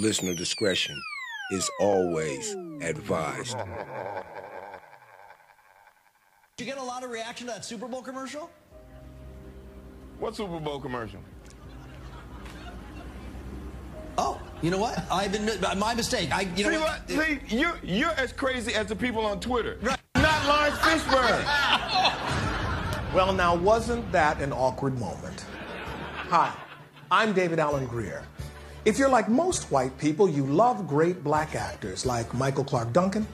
Listener discretion is always advised. Did you get a lot of reaction to that Super Bowl commercial? What Super Bowl commercial? Oh, you know what? I've been my mistake. I you See know what? See, you're you're as crazy as the people on Twitter. Not Laurence Fishburne. Well, now, wasn't that an awkward moment? Hi, I'm David Alan Grier. If you're like most white people, you love great black actors like Michael Clarke Duncan,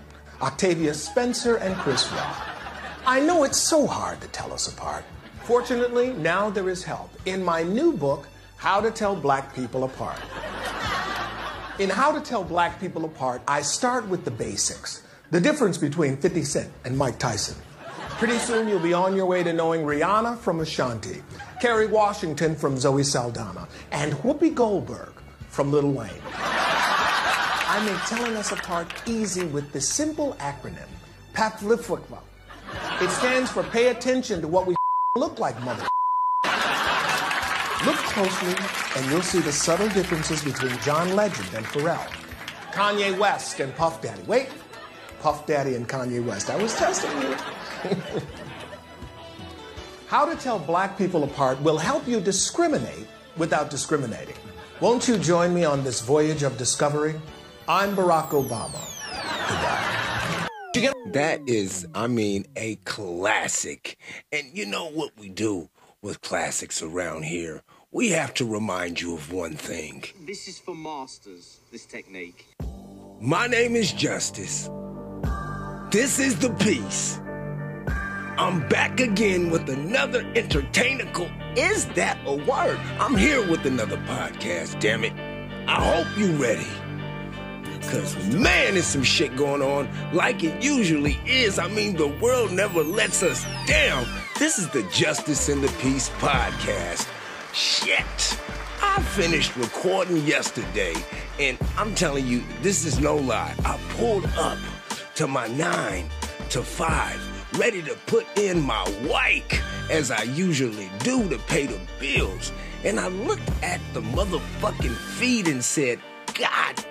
Octavia Spencer, and Chris Rock. I know it's so hard to tell us apart. Fortunately, now there is help in my new book, How to Tell Black People Apart. In How to Tell Black People Apart, I start with the basics the difference between 50 Cent and Mike Tyson. Pretty soon you'll be on your way to knowing Rihanna from Ashanti, Kerry Washington from Zoe Saldana, and Whoopi Goldberg from Lil Wayne. I make telling us apart easy with the simple acronym, PAPLIFWICWA. It stands for Pay Attention to What We Look Like, mother. Look closely, and you'll see the subtle differences between John Legend and Pharrell, Kanye West and Puff Daddy. Wait, Puff Daddy and Kanye West. I was testing you. How to tell black people apart will help you discriminate without discriminating. Won't you join me on this voyage of discovery? I'm Barack Obama. That is, I mean, a classic. And you know what we do with classics around here? We have to remind you of one thing. This is for masters, this technique. My name is Justice. This is the piece. I'm back again with another entertainical. Is that a word? I'm here with another podcast, damn it. I hope you ready. Cause man, there's some shit going on like it usually is. I mean, the world never lets us down. This is the Justice in the Peace podcast. Shit. I finished recording yesterday, and I'm telling you, this is no lie. I pulled up to my nine to five, ready to put in my wike as I usually do to pay the bills. And I looked at the motherfucking feed and said, God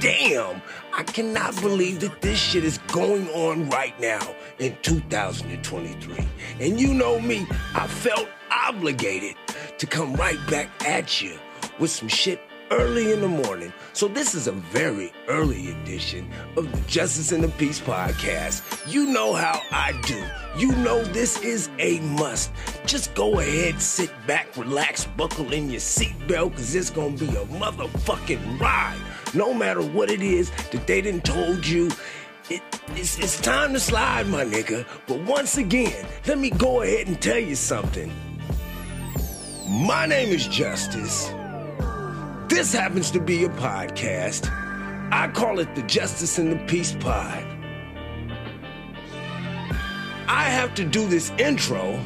damn, I cannot believe that this shit is going on right now in 2023. And you know me, I felt obligated to come right back at you with some shit early in the morning. So this is a very early edition of the Justice and the Peace podcast. You know how I do. You know this is a must. Just go ahead, sit back, relax, buckle in your seatbelt, cause it's gonna be a motherfucking ride. No matter what it is that they didn't told you, it, it's, it's time to slide, my nigga. But once again, let me go ahead and tell you something. My name is Justice. This happens to be a podcast. I call it the Justice and the Peace Pod. I have to do this intro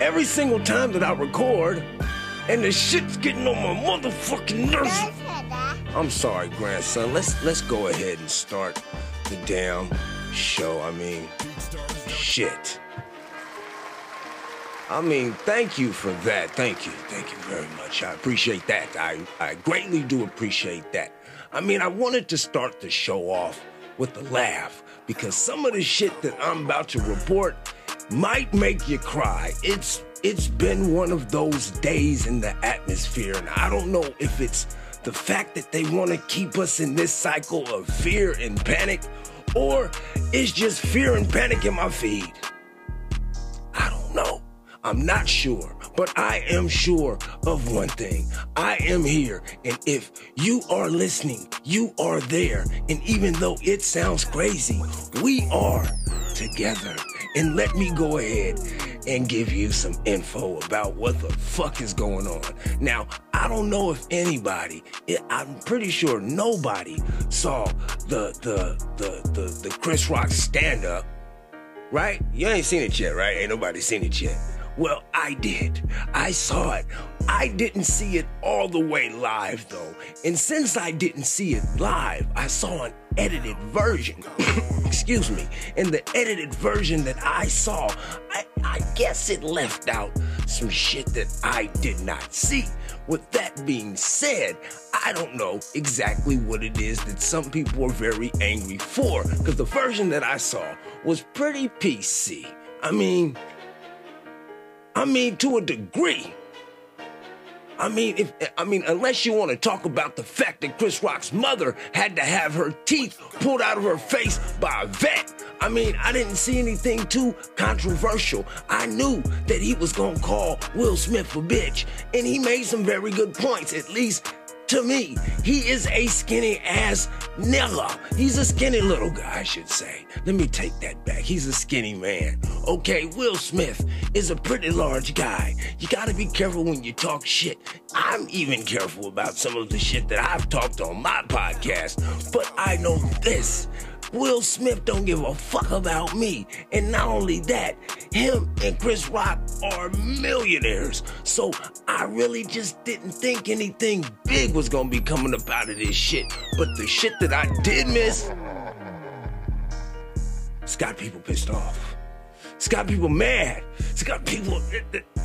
every single time that I record, and the shit's getting on my motherfucking nerves. I'm sorry, grandson. Let's let's go ahead and start the damn show. I mean, shit. I mean, thank you for that. Thank you. Thank you very much. I appreciate that. I, I greatly do appreciate that. I mean, I wanted to start the show off with a laugh because some of the shit that I'm about to report might make you cry. It's it's been one of those days in the atmosphere, and I don't know if it's the fact that they want to keep us in this cycle of fear and panic, or it's just fear and panic in my feed. I don't know. I'm not sure, but I am sure of one thing. I am here, and if you are listening, you are there. And even though it sounds crazy, we are together. And let me go ahead and give you some info about what the fuck is going on. Now, I don't know if anybody, eh, I'm pretty sure nobody saw the the the the, the Chris Rock stand up, right? You ain't seen it yet, right? Ain't nobody seen it yet. Well, I did. I saw it. I didn't see it all the way live though. And since I didn't see it live, I saw an edited version. Excuse me. And the edited version that I saw, I, I guess it left out some shit that I did not see. With that being said, I don't know exactly what it is that some people are very angry for, because the version that I saw was pretty PC. I mean, I mean, to a degree. I mean, if I mean, unless you want to talk about the fact that Chris Rock's mother had to have her teeth pulled out of her face by a vet. I mean, I didn't see anything too controversial. I knew that he was gonna call Will Smith a bitch, and he made some very good points. At least to me, he is a skinny ass nigga. He's a skinny little guy, I should say. Let me take that back. He's a skinny man. Okay, Will Smith is a pretty large guy. You gotta be careful when you talk shit. I'm even careful about some of the shit that I've talked on my podcast. But I know this. Will Smith don't give a fuck about me. And not only that, him and Chris Rock are millionaires. So I really just didn't think anything big was gonna be coming up out of this shit. But the shit that I did miss, it's got people pissed off. It's got people mad. It's got people.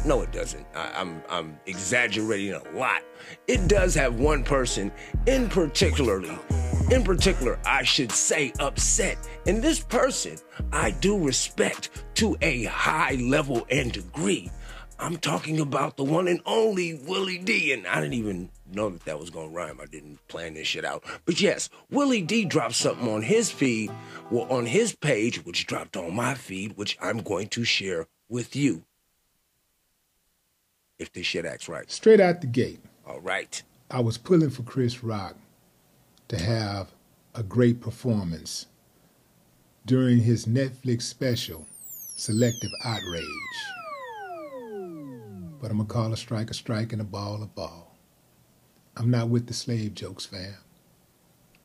No, it doesn't. I, I'm I'm exaggerating a lot. It does have one person in particularly, in particular, I should say, upset. And this person I do respect to a high level and degree. I'm talking about the one and only Willie D. And I didn't even know that that was going to rhyme. I didn't plan this shit out. But yes, Willie D dropped something on his feed, well, on his page, which dropped on my feed, which I'm going to share with you. If this shit acts right. Straight out the gate, All right. I was pulling for Chris Rock to have a great performance during his Netflix special, Selective Outrage. But I'm gonna call a strike a strike and a ball a ball. I'm not with the slave jokes, fam.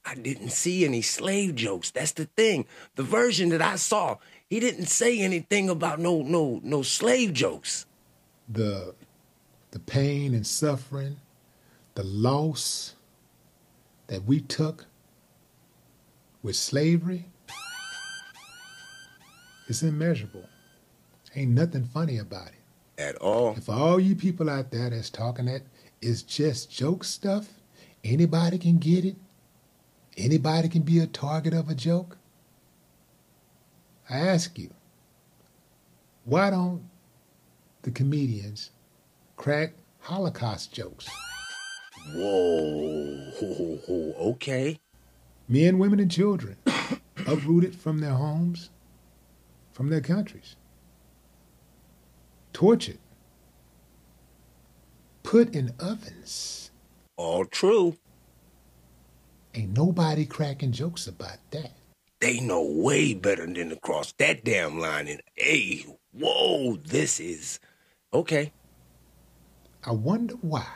I didn't see any slave jokes. That's the thing. The version that I saw, he didn't say anything about no no no slave jokes. The the pain and suffering, the loss that we took with slavery is immeasurable. Ain't nothing funny about it. At all. If all you people out there that's talking that is just joke stuff, anybody can get it. Anybody can be a target of a joke. I ask you, why don't the comedians crack Holocaust jokes? Whoa. Okay. Men, women, and children uprooted from their homes, from their countries, tortured, put in ovens. All true. Ain't nobody cracking jokes about that. They know way better than to cross that damn line and hey, whoa, this is okay. I wonder why.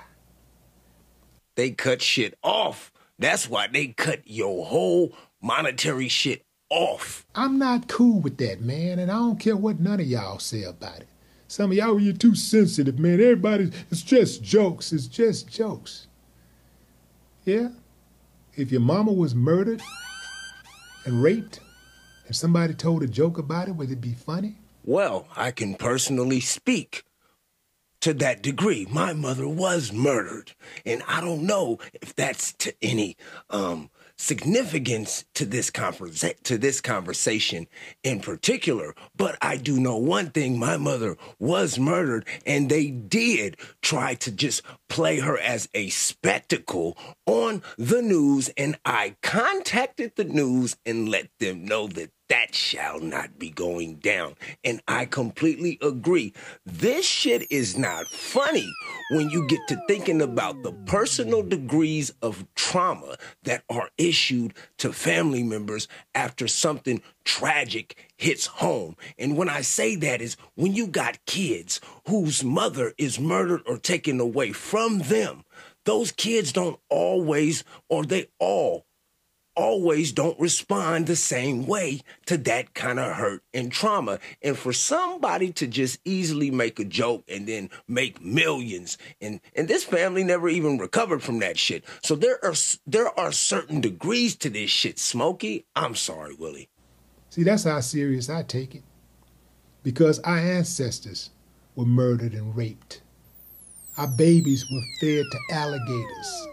They cut shit off. That's why they cut your whole monetary shit off. I'm not cool with that, man, and I don't care what none of y'all say about it. Some of y'all, you're too sensitive, man. Everybody, it's just jokes. It's just jokes. Yeah? If your mama was murdered and raped, and somebody told a joke about it, would it be funny? Well, I can personally speak to that degree. My mother was murdered, and I don't know if that's to any um significance to this conversa- to this conversation in particular, but I do know one thing, my mother was murdered and they did try to just play her as a spectacle on the news and I contacted the news and let them know that that shall not be going down. And I completely agree. This shit is not funny when you get to thinking about the personal degrees of trauma that are issued to family members after something tragic hits home. And when I say that is when you got kids whose mother is murdered or taken away from them, those kids don't always, or they all always don't respond the same way to that kind of hurt and trauma. And for somebody to just easily make a joke and then make millions and and this family never even recovered from that shit. So there are there are certain degrees to this shit, Smokey. I'm sorry, Willie. See, that's how serious I take it. Because our ancestors were murdered and raped. Our babies were fed to alligators.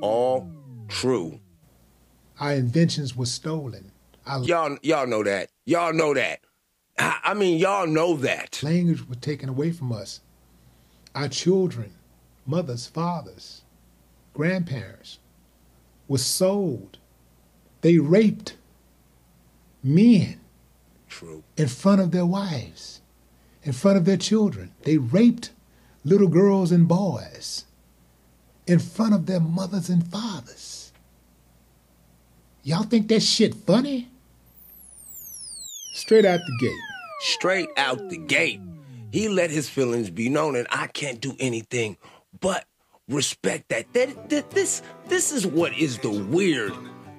all true. Our inventions were stolen. Our Y'all, y'all know that. Y'all know that. I, I mean, y'all know that. language was taken away from us. Our children, mothers, fathers, grandparents were sold. They raped men True. in front of their wives, in front of their children. They raped little girls and boys in front of their mothers and fathers. Y'all think that shit funny? Straight out the gate. Straight out the gate, he let his feelings be known, and I can't do anything but respect that. That, that this this is what is the weird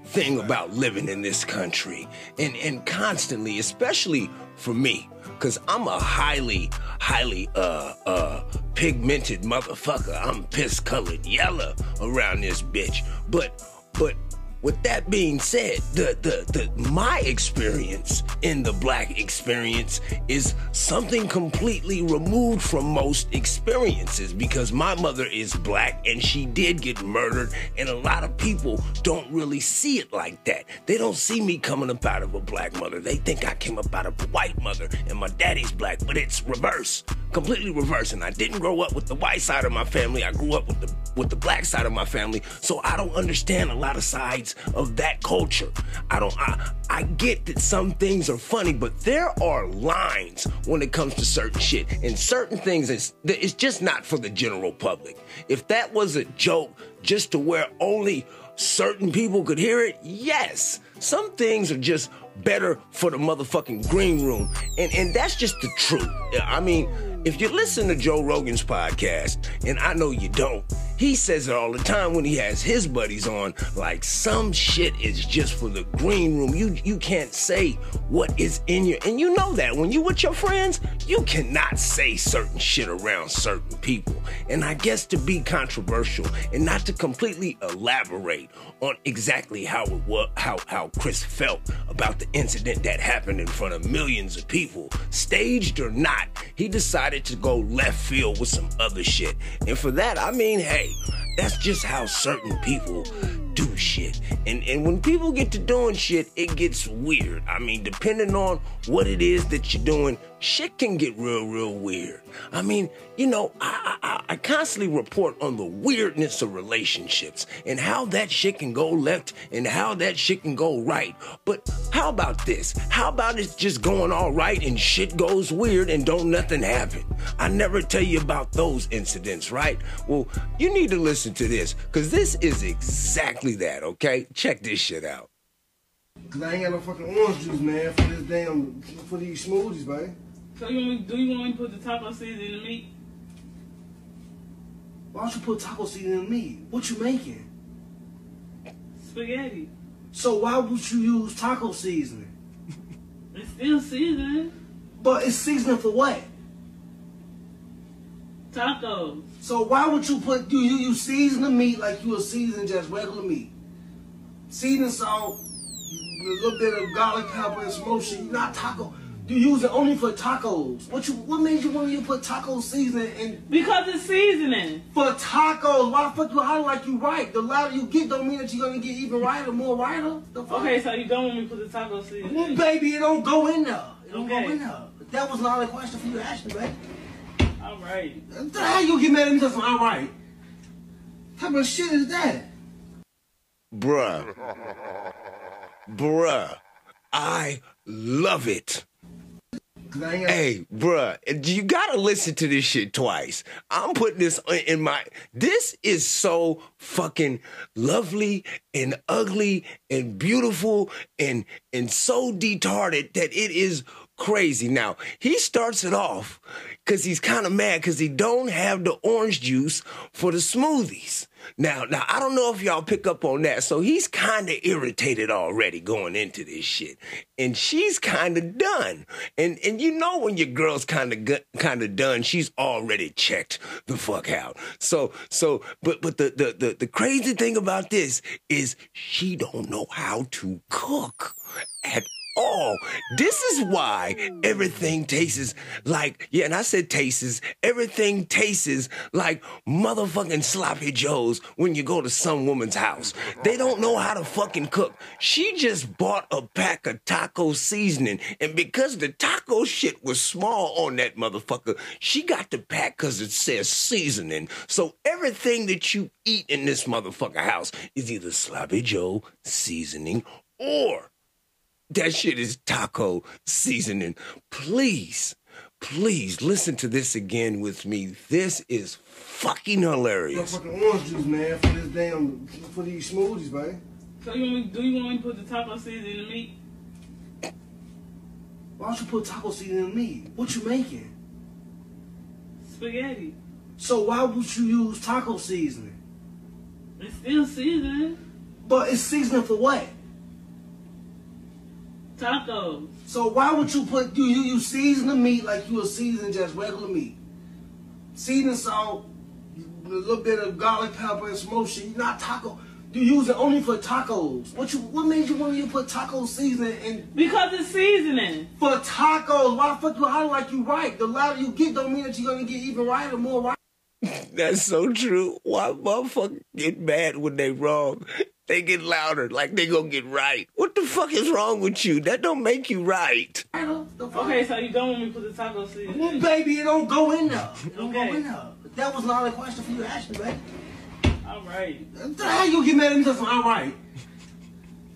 thing about living in this country, and and constantly, especially for me, because I'm a highly highly uh uh pigmented motherfucker. I'm piss colored yellow around this bitch, but but with that being said, the, the, the my experience in the black experience is something completely removed from most experiences because my mother is black and she did get murdered, and a lot of people don't really see it like that. They don't see me coming up out of a black mother. They think I came up out of a white mother and my daddy's black, but it's reverse. Completely reverse. And I didn't grow up with the white side of my family. I grew up with the with the black side of my family. So I don't understand a lot of sides of that culture. I don't I, I get that some things are funny, but there are lines when it comes to certain shit. And certain things is it's just not for the general public. If that was a joke just to where only certain people could hear it, yes. Some things are just better for the motherfucking green room. And and that's just the truth. I mean, if you listen to Joe Rogan's podcast, and I know you don't, he says it all the time when he has his buddies on, like some shit is just for the green room. You you can't say what is in your and you know that when you with your friends, you cannot say certain shit around certain people. And I guess to be controversial and not to completely elaborate on exactly how it was how how Chris felt about the incident that happened in front of millions of people, staged or not, he decided to go left field with some other shit. And for that, I mean, hey, that's just how certain people do shit. And and when people get to doing shit, it gets weird. I mean, depending on what it is that you're doing, shit can get real, real weird. I mean, you know, I, I, I constantly report on the weirdness of relationships and how that shit can go left and how that shit can go right. But how about this? How about it's just going all right and shit goes weird and don't nothing happen? I never tell you about those incidents, right? Well, you need to listen to this because this is exactly that, okay? Check this shit out. Cause I ain't got no fucking orange juice, man, for this damn, for these smoothies, man. So you want me, do you want me to put the taco seasoning in the meat? Why don't you put taco seasoning in the meat? What you making? Spaghetti. So why would you use taco seasoning? It's still seasoning. But it's seasoning for what? Tacos. So why would you put, do you, you season the meat like you would season just regular meat? Season salt, a little bit of garlic pepper and smoked shit, not taco. You use it only for tacos. What you, what made you want you to put taco seasoning in Because it's seasoning. For tacos, why the fuck you holler like you right? The louder you get don't mean that you're gonna get even righter, more righter. The fuck? Okay, so you don't want me to put the taco seasoning. Well, baby, it don't go in there. It don't Okay. go in there. That was not a question for you to ask me, baby. All right. How you get mad at me just all right? What type of shit is that? Bruh. Bruh. I love it. 'Cause I ain't got- Hey, bruh, you gotta listen to this shit twice. I'm putting this in my. This is so fucking lovely and ugly and beautiful and and so detarded that it is crazy. Now he starts it off because he's kind of mad because he don't have the orange juice for the smoothies. Now, now I don't know if y'all pick up on that. So he's kind of irritated already going into this shit, and she's kind of done. And and you know when your girl's kind of kind of done, she's already checked the fuck out. So so but but the, the the the crazy thing about this is she don't know how to cook at all. This is why everything tastes like, yeah, and I said tastes, everything tastes like motherfucking sloppy joes when you go to some woman's house. They don't know how to fucking cook. She just bought a pack of taco seasoning, and because the taco shit was small on that motherfucker, she got the pack because it says seasoning. So everything that you eat in this motherfucker house is either sloppy joe seasoning or that shit is taco seasoning. Please, please listen to this again with me. This is fucking hilarious. Fucking orange juice, man, for this damn, for these smoothies, man. So you want me, do you want me to put the taco seasoning in the meat? Why don't you put taco seasoning in the meat? What you making? Spaghetti. So why would you use taco seasoning? It's still seasoning. But it's seasoning for what? Tacos. So why would you put you you, you season the meat like you would season just regular meat? Seasoning salt, a little bit of garlic pepper and smoked shit. Not taco. You use it only for tacos. What you what made you want you to put taco seasoning in Because it's seasoning. for tacos? Why the fuck you how like you right? The louder you get don't mean that you're gonna get even right or more right. That's so true. Why motherfuckers get mad when they wrong? They get louder, like they gonna get right. What the fuck is wrong with you? That don't make you right. Okay, so you don't want me to put the taco seasoning Well, baby, it don't go in there. It don't Okay. go in there. That was not a question for you to ask me, baby. All right. How you get mad at me for all right?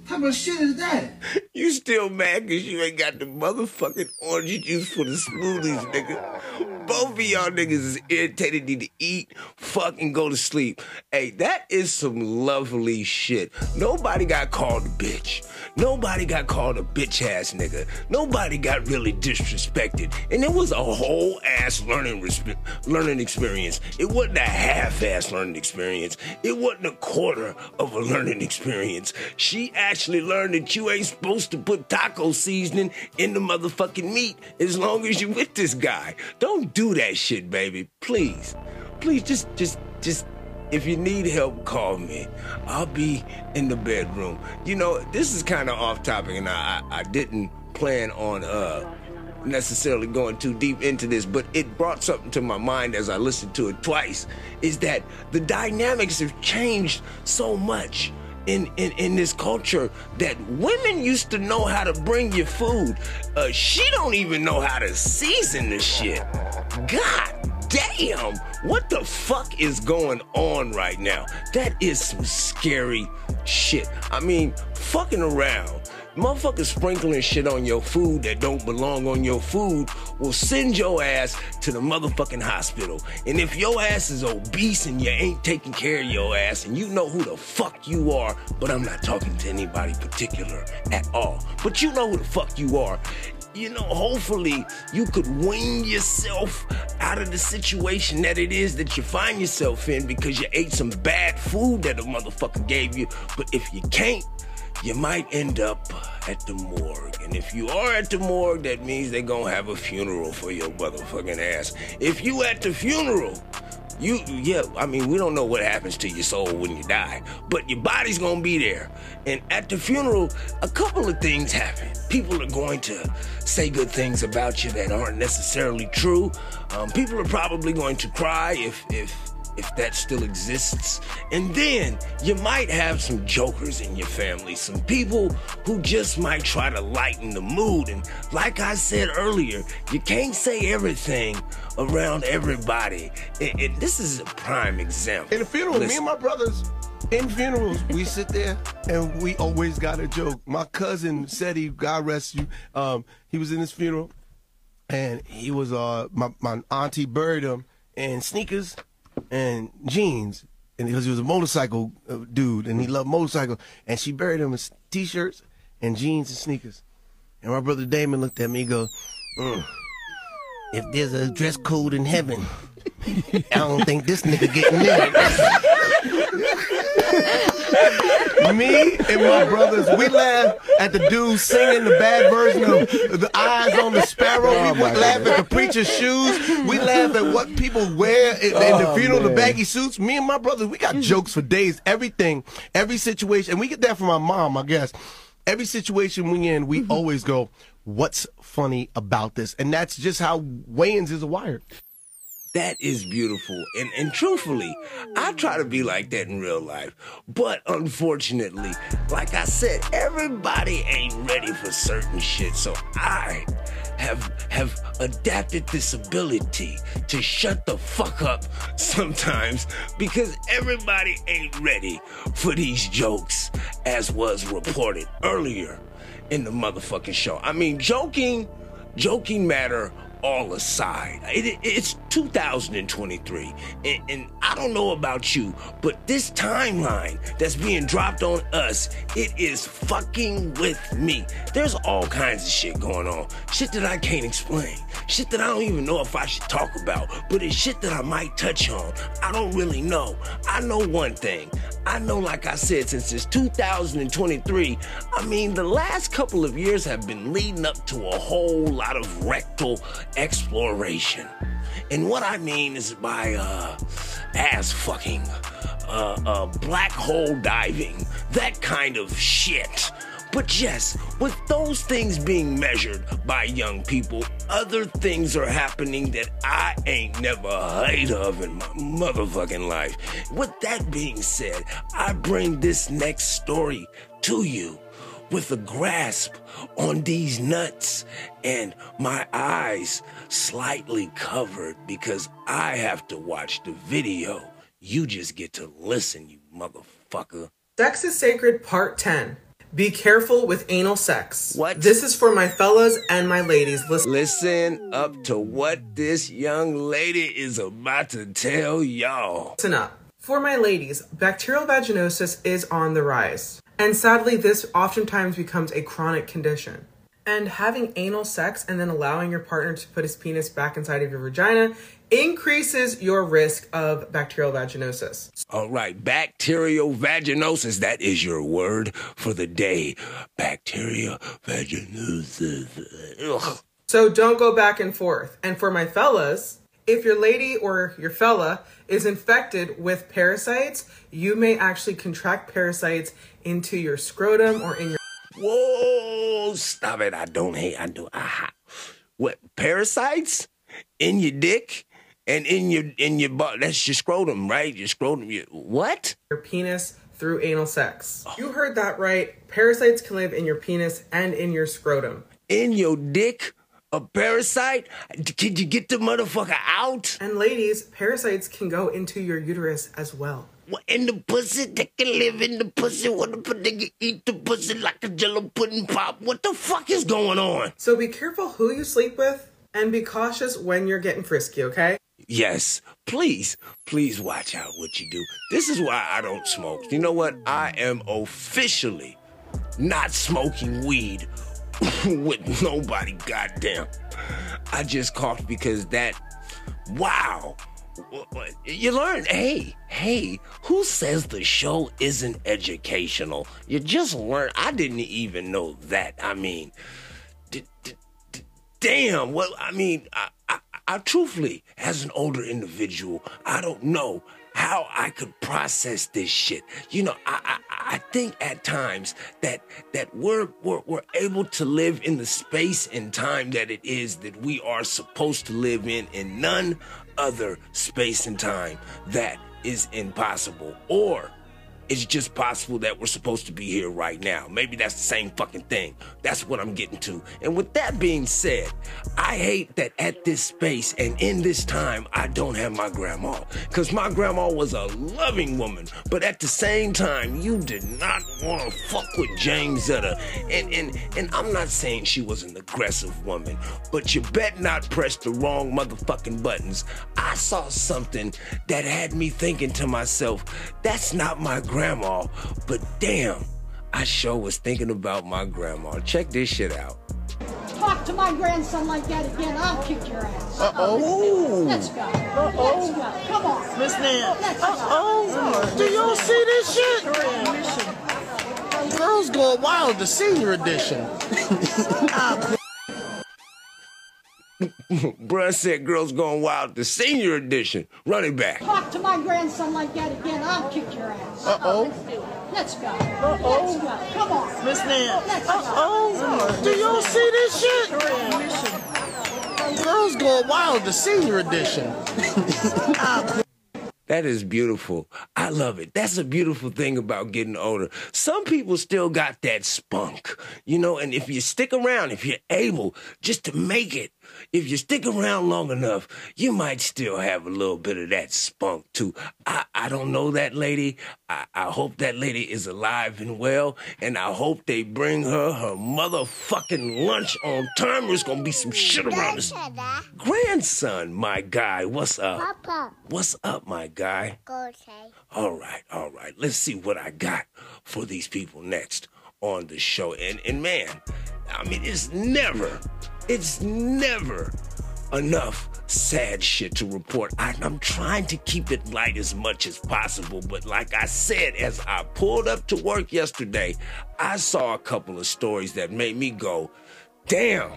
What type of shit is that? You still mad because you ain't got the motherfucking orange juice for the smoothies, nigga. Both of y'all niggas is irritated, need to eat, fucking go to sleep. Hey, that is some lovely shit. Nobody got called a bitch. Nobody got called a bitch ass nigga. Nobody got really disrespected. And it was a whole ass learning resp- learning experience. It wasn't a half ass learning experience. It wasn't a quarter of a learning experience. She actually learned that you ain't supposed to put taco seasoning in the motherfucking meat as long as you with this guy. Don't do that shit, baby. Please. Please just just just if you need help, call me. I'll be in the bedroom. You know, this is kind of off topic, and I, I I didn't plan on uh necessarily going too deep into this, but it brought something to my mind as I listened to it twice. Is that the dynamics have changed so much in, in, in this culture that women used to know how to bring you food. Uh, she don't even know how to season the shit. God damn, what the fuck is going on right now? That is some scary shit. I mean, fucking around. Motherfuckers sprinkling shit on your food that don't belong on your food will send your ass to the motherfucking hospital. And if your ass is obese and you ain't taking care of your ass and you know who the fuck you are, but I'm not talking to anybody particular at all, but you know who the fuck you are, you know, hopefully you could wean yourself out of the situation that it is that you find yourself in because you ate some bad food that a motherfucker gave you. But if you can't, you might end up at the morgue. And if you are at the morgue, that means they're gonna have a funeral for your motherfucking ass. If you at the funeral, you yeah, I mean we don't know what happens to your soul when you die, but your body's gonna be there. And at the funeral, a couple of things happen. People are going to say good things about you that aren't necessarily true. Um, people are probably going to cry if if if that still exists. And then you might have some jokers in your family, some people who just might try to lighten the mood. And like I said earlier, you can't say everything around everybody. And, and this is a prime example. In the funeral, me and my brothers, in funerals, we sit there and we always got a joke. My cousin said he, God rest you, um, he was in his funeral and he was, uh, my, my auntie buried him in sneakers and jeans. And because he was a motorcycle uh, dude and he loved motorcycles. And she buried him in t-shirts and jeans and sneakers. And my brother Damon looked at me and go, "Mm, if there's a dress code in heaven, I don't think this nigga getting there. Me and my brothers, we laugh at the dude singing the bad version of the eyes on the sparrow. Oh, we laugh at the preacher's shoes. We laugh at what people wear in, in the Oh, funeral, the baggy suits. Me and my brothers, we got jokes for days. Everything, every situation, and we get that from my mom, I guess. every situation we in, we always go, "What's funny about this?" And that's just how Wayans is wired. That is beautiful. And and truthfully, I try to be like that in real life. But unfortunately, like I said, everybody ain't ready for certain shit. So I have have adapted this ability to shut the fuck up sometimes because everybody ain't ready for these jokes as was reported earlier in the motherfucking show. I mean, joking joking matter all aside. It, it's 2023, and, and, I don't know about you, but this timeline that's being dropped on us, it is fucking with me. There's all kinds of shit going on, shit that I can't explain, shit that I don't even know if I should talk about, but it's shit that I might touch on. I don't really know. I know one thing. I know, like I said, since it's 2023, I mean, the last couple of years have been leading up to a whole lot of rectal exploration. And what I mean is by uh, ass fucking, uh, uh, black hole diving, that kind of shit. But yes, with those things being measured by young people, other things are happening that I ain't never heard of in my motherfucking life. With that being said, I bring this next story to you with a grasp on these nuts and my eyes slightly covered because I have to watch the video. You just get to listen, you motherfucker. Sex is Sacred Part 10. Be careful with anal sex. What? This is for my fellas and my ladies. Listen. Listen up to what this young lady is about to tell y'all. Listen up. For my ladies, bacterial vaginosis is on the rise. And sadly, this oftentimes becomes a chronic condition. And having anal sex and then allowing your partner to put his penis back inside of your vagina increases your risk of bacterial vaginosis. All right, bacterial vaginosis, that is your word for the day. Bacterial vaginosis. Ugh. So don't go back and forth. And for my fellas, if your lady or your fella is infected with parasites, you may actually contract parasites into your scrotum or in your. Whoa, stop it. I don't hate. I do. Aha. What, parasites? In your dick? And in your in your butt, that's your scrotum, right? Your scrotum. Your, what? Your penis through anal sex. Oh. You heard that right. Parasites can live in your penis and in your scrotum. In your dick? A parasite? Did you get the motherfucker out? And ladies, parasites can go into your uterus as well. What in the pussy? They can live in the pussy. What the can eat the pussy like a jello pudding pop. What the fuck is going on? So be careful who you sleep with and be cautious when you're getting frisky, okay? Yes, please, please watch out what you do. This is why I don't smoke. You know what? I am officially not smoking weed with nobody, goddamn. I just coughed because that, wow. You learn, hey, hey, who says the show isn't educational? You just learn. I didn't even know that. I mean, d- d- d- damn. Well, I mean, I, I, I truthfully, as an older individual, I don't know how I could process this shit. You know, I, I, I think at times that that we're, we're we're able to live in the space and time that it is that we are supposed to live in, in none other space and time that is impossible. Or it's just possible that we're supposed to be here right now. Maybe that's the same fucking thing. That's what I'm getting to. And with that being said, I hate that at this space and in this time, I don't have my grandma. Because my grandma was a loving woman. But at the same time, you did not want to fuck with James Zetta. And, and, and I'm not saying she was an aggressive woman, but you bet not press the wrong motherfucking buttons. I saw something that had me thinking to myself, that's not my grandma, but damn, I sure was thinking about my grandma. Check this shit out. Talk to my grandson like that again, I'll kick your ass. Uh-oh. Let's go. Let's go. Come on. Miss Nan. Let's. Uh-oh. Do y'all see this shit? Girls Going Wild, the senior edition. Bruh said Girls Going Wild, the senior edition. Running back. Talk to my grandson like that again, I'll kick your ass. Uh-oh. Let's go. Let's go. Come on. Miss Nan. Let's. Uh-oh. Do y'all see this shit? Girls Going Wild, the senior edition. That is beautiful. I love it. That's a beautiful thing about getting older. Some people still got that spunk, you know, and if you stick around, if you're able just to make it, if you stick around long enough, you might still have a little bit of that spunk too. I, I don't know that lady. I, I hope that lady is alive and well, and I hope they bring her her motherfucking lunch on time. There's gonna be some shit around this grandson, my guy. What's up? Papa. What's up, my guy? All right, all right. Let's see what I got for these people next on the show. And and man, I mean, it's never, it's never enough sad shit to report. I, I'm trying to keep it light as much as possible, but like I said, as I pulled up to work yesterday, I saw a couple of stories that made me go, damn.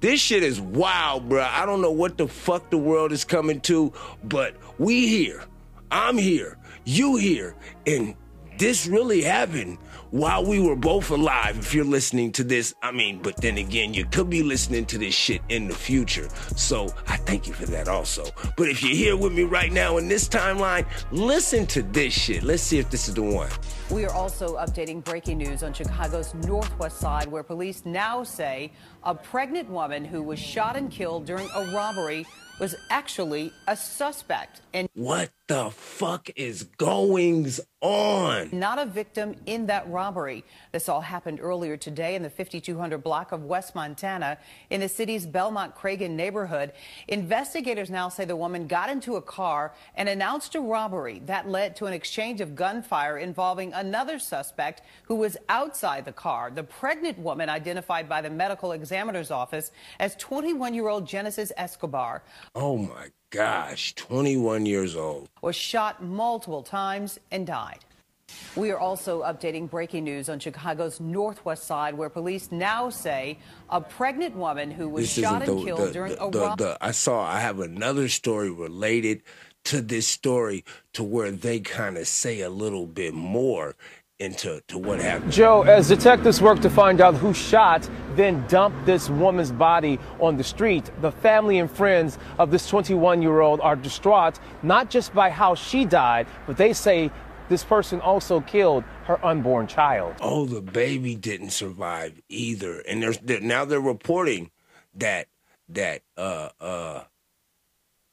This shit is wild, bro. I don't know what the fuck the world is coming to, but we here. I'm here. You here. And this really happened while we were both alive. If you're listening to this, I mean, but then again, you could be listening to this shit in the future. So I thank you for that also. But if you're here with me right now in this timeline, listen to this shit. Let's see if this is the one. We are also updating breaking news on Chicago's northwest side, where police now say a pregnant woman who was shot and killed during a robbery was actually a suspect and What the fuck is goings on? not a victim in that robbery. This all happened earlier today in the 5200 block of West Montana in the city's Belmont Cragin neighborhood. Investigators now say the woman got into a car and announced a robbery that led to an exchange of gunfire involving another suspect who was outside the car. The pregnant woman identified by the medical examiner's office as 21 year old Genesis Escobar Oh my gosh, 21 years old. was shot multiple times and died. We are also updating breaking news on Chicago's northwest side, where police now say a pregnant woman who was This shot and the, killed the, during the, a the- I saw, I have another story related to this story to where they kind of say a little bit more into to what happened. Joe, as detectives work to find out who shot, then dumped this woman's body on the street, the family and friends of this 21 year old are distraught, not just by how she died, but they say this person also killed her unborn child. Oh, the baby didn't survive either, and there's now they're reporting that that uh uh.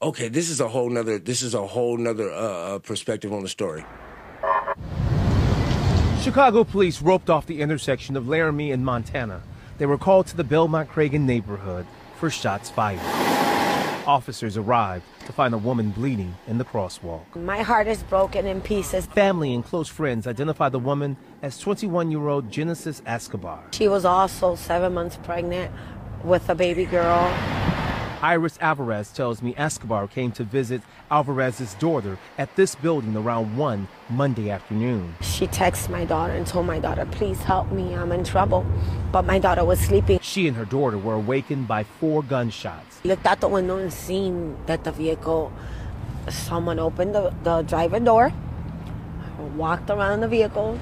Okay, this is a whole nother. This is a whole nother uh, uh, perspective on the story. Chicago police roped off the intersection of Laramie and Montana. They were called to the Belmont Cragin neighborhood for shots fired. Officers arrived to find a woman bleeding in the crosswalk. My heart is broken in pieces. Family and close friends identified the woman as 21 year old Genesis Escobar. She was also seven months pregnant with a baby girl. Iris Alvarez tells me Escobar came to visit Alvarez's daughter at this building around 1 Monday afternoon. She texted my daughter and told my daughter, please help me, I'm in trouble. But my daughter was sleeping. She and her daughter were awakened by four gunshots. Looked out the window and seen that the vehicle, someone opened the, the driver door, walked around the vehicle,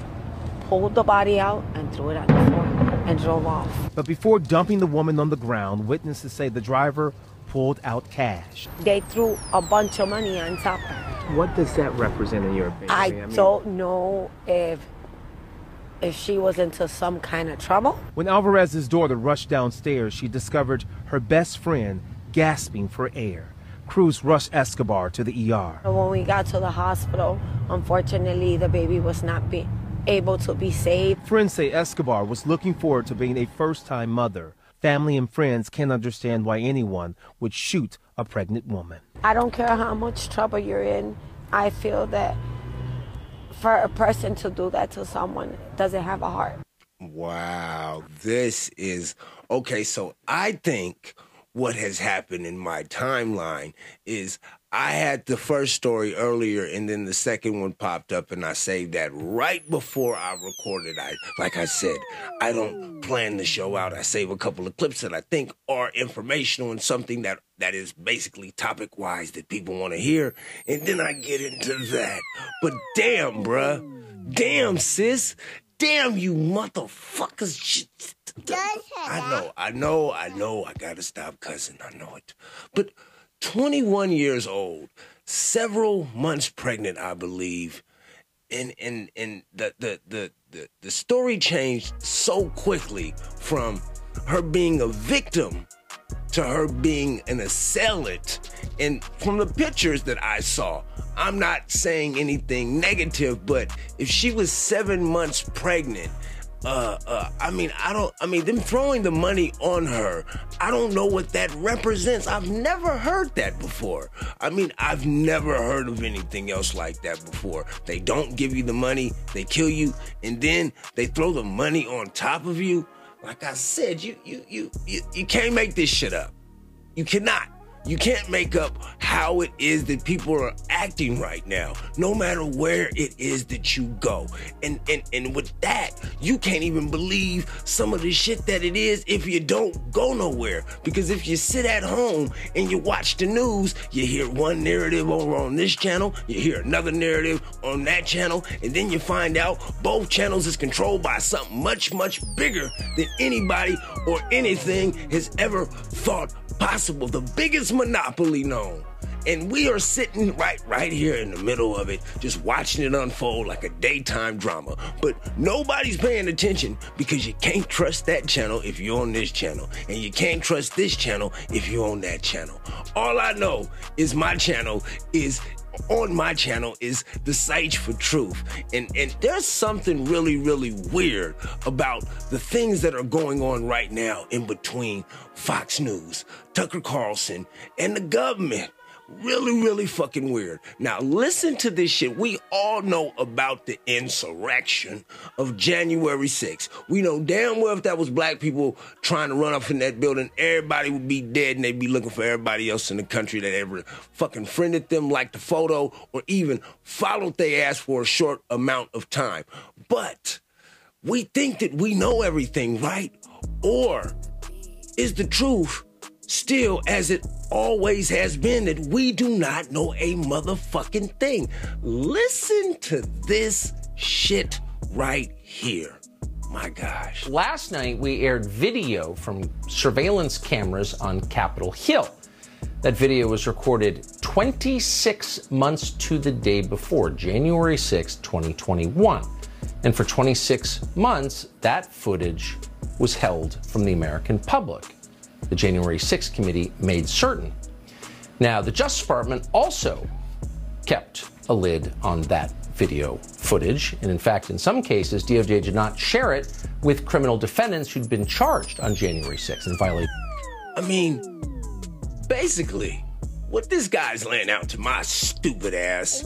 pulled the body out, and threw it on the floor and drove off. But before dumping the woman on the ground, witnesses say the driver pulled out cash. They threw a bunch of money on top of her. What does that represent in your opinion? I mean- don't know if if she was into some kind of trouble. When Alvarez's daughter rushed downstairs, she discovered her best friend gasping for air. Crews rushed Escobar to the ER. When we got to the hospital, unfortunately, the baby was not be able to be saved. Friends say Escobar was looking forward to being a first time mother. Family and friends can't understand why anyone would shoot a pregnant woman. I don't care how much trouble you're in. I feel that for a person to do that to someone doesn't have a heart. Wow, this is okay. So I think what has happened in my timeline is I had the first story earlier, and then the second one popped up, and I saved that right before I recorded. I, like I said, I don't plan the show out. I save a couple of clips that I think are informational and something that that is basically topic wise that people want to hear, and then I get into that. But damn, bruh, damn, sis, damn you motherfuckers. I know, I know, I know. I gotta stop cussing. I know it, but. 21 years old, several months pregnant, I believe. And and and the the the the, the story changed so quickly from her being a victim to her being an assailant. And from the pictures that I saw, I'm not saying anything negative, but if she was seven months pregnant uh, uh, I mean, I don't, I mean, them throwing the money on her, I don't know what that represents. I've never heard that before. I mean, I've never heard of anything else like that before. They don't give you the money, they kill you, and then they throw the money on top of you. Like I said, you, you, you, you, you can't make this shit up. You cannot. You can't make up how it is that people are acting right now, no matter where it is that you go. And and and with that, you can't even believe some of the shit that it is if you don't go nowhere. Because if you sit at home and you watch the news, you hear one narrative over on this channel, you hear another narrative on that channel, and then you find out both channels is controlled by something much, much bigger than anybody or anything has ever thought possible. The biggest monopoly known. And we are sitting right right here in the middle of it, just watching it unfold like a daytime drama. But nobody's paying attention because you can't trust that channel if you're on this channel. And you can't trust this channel if you're on that channel. All I know is my channel is on my channel is the Search for Truth. And and there's something really, really weird about the things that are going on right now in between Fox News, Tucker Carlson, and the government. Really, really fucking weird. Now, listen to this shit. We all know about the insurrection of January 6th. We know damn well if that was black people trying to run up in that building, everybody would be dead and they'd be looking for everybody else in the country that ever fucking friended them, liked the photo, or even followed their ass for a short amount of time. But we think that we know everything, right? Or is the truth still as it always has been that we do not know a motherfucking thing. Listen to this shit right here. My gosh. Last night, we aired video from surveillance cameras on Capitol Hill. That video was recorded 26 months to the day before, January 6, 2021. And for 26 months, that footage was held from the American public the January 6th committee made certain. Now, the Justice Department also kept a lid on that video footage. And in fact, in some cases, DOJ did not share it with criminal defendants who'd been charged on January 6th in violation. I mean, basically, what this guy's laying out to my stupid ass.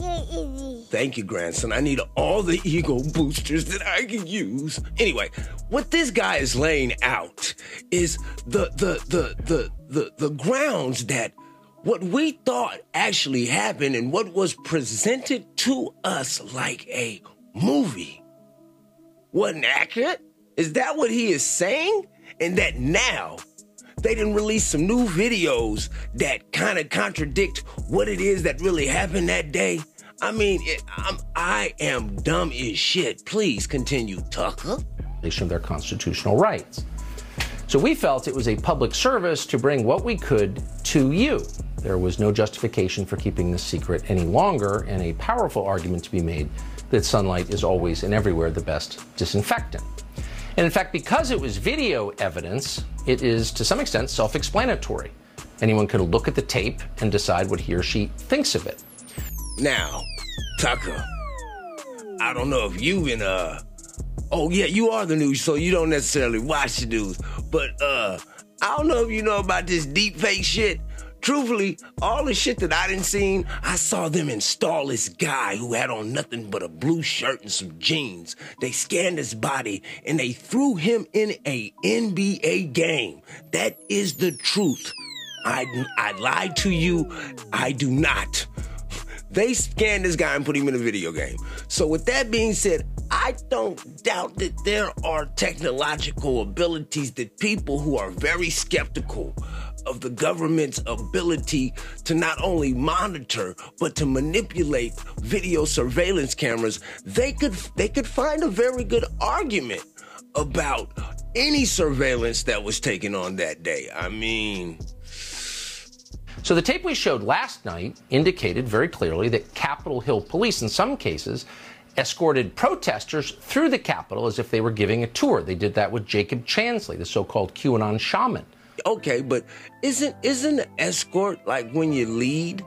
Thank you, grandson. I need all the ego boosters that I can use. Anyway, what this guy is laying out is the the the the the, the grounds that what we thought actually happened and what was presented to us like a movie wasn't accurate? Is that what he is saying? And that now they didn't release some new videos that kind of contradict what it is that really happened that day. I mean, it, I'm, I am dumb as shit. Please continue, Tucker. Of their constitutional rights. So we felt it was a public service to bring what we could to you. There was no justification for keeping this secret any longer, and a powerful argument to be made that sunlight is always and everywhere the best disinfectant. And in fact, because it was video evidence, it is to some extent self explanatory. Anyone can look at the tape and decide what he or she thinks of it. Now, Tucker, I don't know if you've been, uh, oh yeah, you are the news, so you don't necessarily watch the news, but, uh, I don't know if you know about this deep fake shit. Truthfully, all the shit that I didn't seen, I saw them install this guy who had on nothing but a blue shirt and some jeans. They scanned his body and they threw him in a NBA game. That is the truth. I, I lied to you. I do not. They scanned this guy and put him in a video game. So, with that being said, I don't doubt that there are technological abilities that people who are very skeptical of the government's ability to not only monitor but to manipulate video surveillance cameras, they could they could find a very good argument about any surveillance that was taken on that day. I mean, So the tape we showed last night indicated very clearly that Capitol Hill police, in some cases, escorted protesters through the Capitol as if they were giving a tour. They did that with Jacob Chansley, the so-called QAnon shaman. Okay, but isn't isn't an escort like when you lead?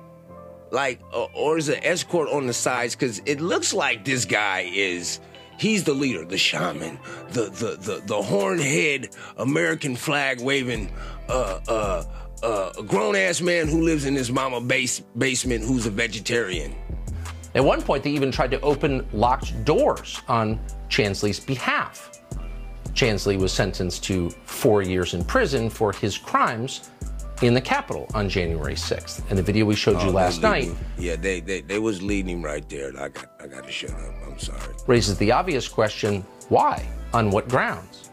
Like, or, or is an escort on the sides? Because it looks like this guy is. He's the leader, the shaman, the the the, the horn-head American flag waving uh uh uh grown ass man who lives in his mama base basement who's a vegetarian. At one point, they even tried to open locked doors on Chansley's behalf. Chansley was sentenced to four years in prison for his crimes in the Capitol on January 6th. And the video we showed you Oh, last they night Yeah, they, they they was leading him right there. I got I got to shut up. I'm sorry. raises the obvious question why? On what grounds?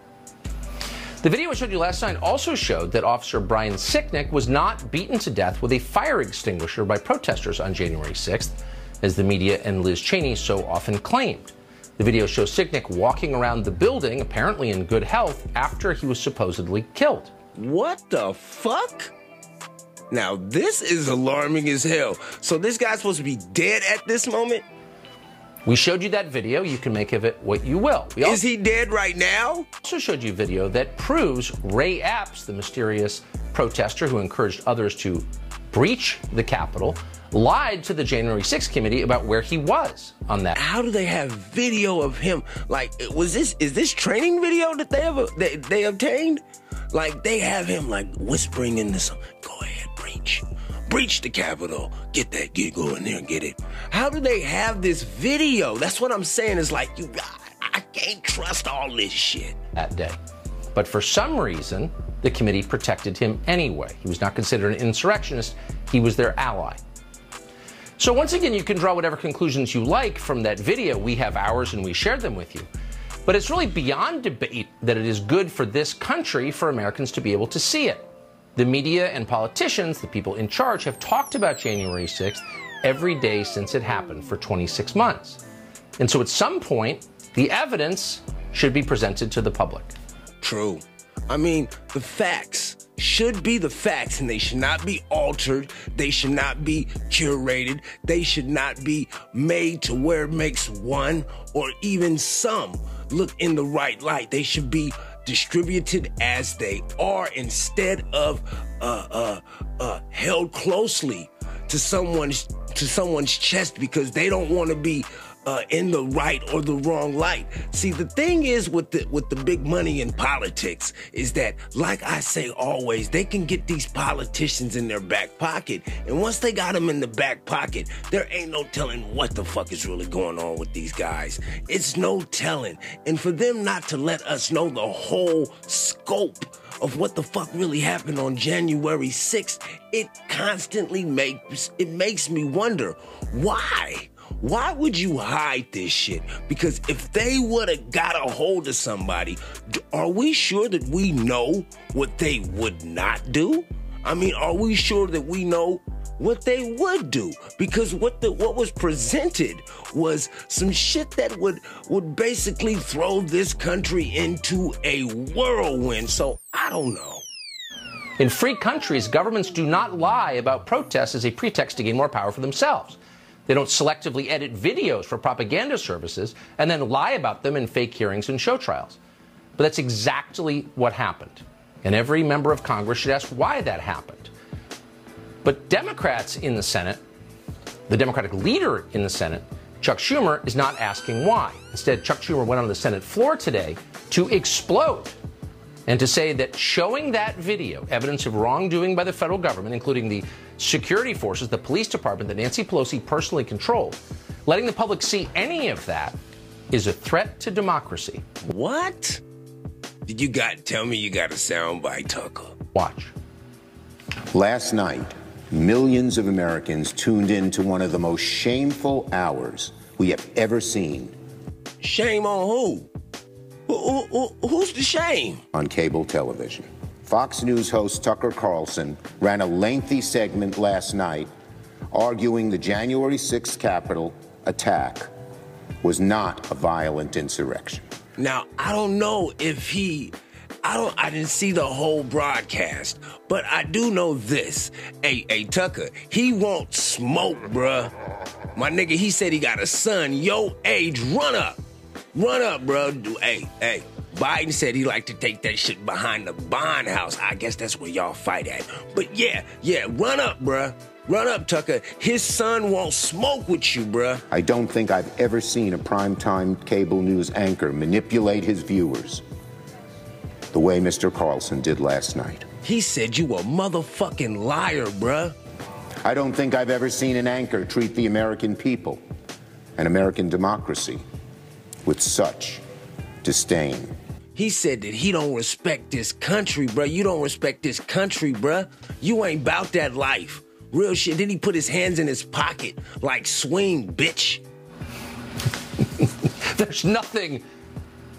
The video I showed you last night also showed that Officer Brian Sicknick was not beaten to death with a fire extinguisher by protesters on January 6th, as the media and Liz Cheney so often claimed. The video shows Sicknick walking around the building, apparently in good health, after he was supposedly killed. What the fuck? Now this is alarming as hell. So this guy's supposed to be dead at this moment? We showed you that video. You can make of it what you will. We Is he dead right now? also showed you video that proves Ray Epps, the mysterious protester who encouraged others to breach the Capitol, lied to the January 6th committee about where he was on that. How do they have video of him? Like, was this is this training video that they ever they, they obtained? Like they have him like whispering into some. Go ahead, breach, breach the Capitol. Get that, get go in there and get it. How do they have this video? That's what I'm saying. Is like you, I, I can't trust all this shit. that day. But for some reason, the committee protected him anyway. He was not considered an insurrectionist, he was their ally. So, once again, you can draw whatever conclusions you like from that video. We have ours and we shared them with you. But it's really beyond debate that it is good for this country for Americans to be able to see it. The media and politicians, the people in charge, have talked about January 6th every day since it happened for 26 months. And so at some point, the evidence should be presented to the public. True. I mean, the facts should be the facts and they should not be altered. They should not be curated. They should not be made to where it makes one or even some look in the right light. They should be distributed as they are instead of uh, uh, uh, held closely to someone's to someone's chest because they don't want to be uh, in the right or the wrong light. See, the thing is with the with the big money in politics is that, like I say always, they can get these politicians in their back pocket, and once they got them in the back pocket, there ain't no telling what the fuck is really going on with these guys. It's no telling, and for them not to let us know the whole scope of what the fuck really happened on January 6th, it constantly makes it makes me wonder why. Why would you hide this shit? Because if they would have got a hold of somebody, are we sure that we know what they would not do? I mean, are we sure that we know what they would do? Because what the what was presented was some shit that would would basically throw this country into a whirlwind. So I don't know. In free countries, governments do not lie about protests as a pretext to gain more power for themselves. They don't selectively edit videos for propaganda services and then lie about them in fake hearings and show trials. But that's exactly what happened. And every member of Congress should ask why that happened. But Democrats in the Senate, the Democratic leader in the Senate, Chuck Schumer, is not asking why. Instead, Chuck Schumer went on the Senate floor today to explode and to say that showing that video, evidence of wrongdoing by the federal government, including the security forces, the police department that Nancy Pelosi personally controlled, letting the public see any of that is a threat to democracy. What? Did you got tell me you got a sound bite, Tucker? Watch. Last night, millions of Americans tuned in to one of the most shameful hours we have ever seen. Shame on who? Who, who? Who's the shame? On cable television. Fox News host Tucker Carlson ran a lengthy segment last night arguing the January 6th Capitol attack was not a violent insurrection. Now, I don't know if he I don't I didn't see the whole broadcast, but I do know this. Hey, hey Tucker, he won't smoke, bruh. My nigga, he said he got a son, yo age, run up. Run up, bro. Hey, hey. Biden said he like to take that shit behind the bond house. I guess that's where y'all fight at. But yeah, yeah, run up, bruh. Run up, Tucker. His son won't smoke with you, bruh. I don't think I've ever seen a primetime cable news anchor manipulate his viewers the way Mr. Carlson did last night. He said you a motherfucking liar, bruh. I don't think I've ever seen an anchor treat the American people and American democracy with such disdain. He said that he don't respect this country, bruh. You don't respect this country, bruh. You ain't bout that life. Real shit. Then he put his hands in his pocket like swing, bitch. There's nothing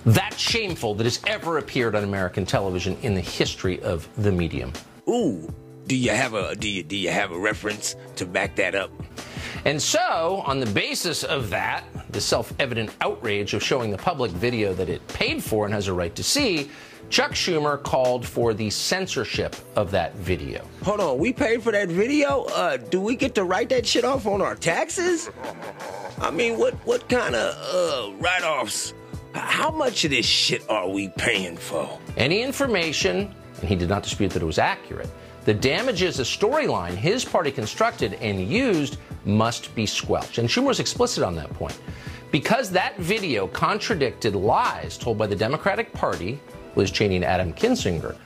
that shameful that has ever appeared on American television in the history of the medium. Ooh, do you have a do you do you have a reference to back that up? And so, on the basis of that, the self-evident outrage of showing the public video that it paid for and has a right to see, Chuck Schumer called for the censorship of that video. Hold on, we paid for that video? Uh, do we get to write that shit off on our taxes? I mean, what what kind of uh, write-offs? How much of this shit are we paying for? Any information, and he did not dispute that it was accurate, that damages a storyline his party constructed and used must be squelched. And Schumer was explicit on that point. Because that video contradicted lies told by the Democratic Party, Liz Cheney and Adam Kinzinger,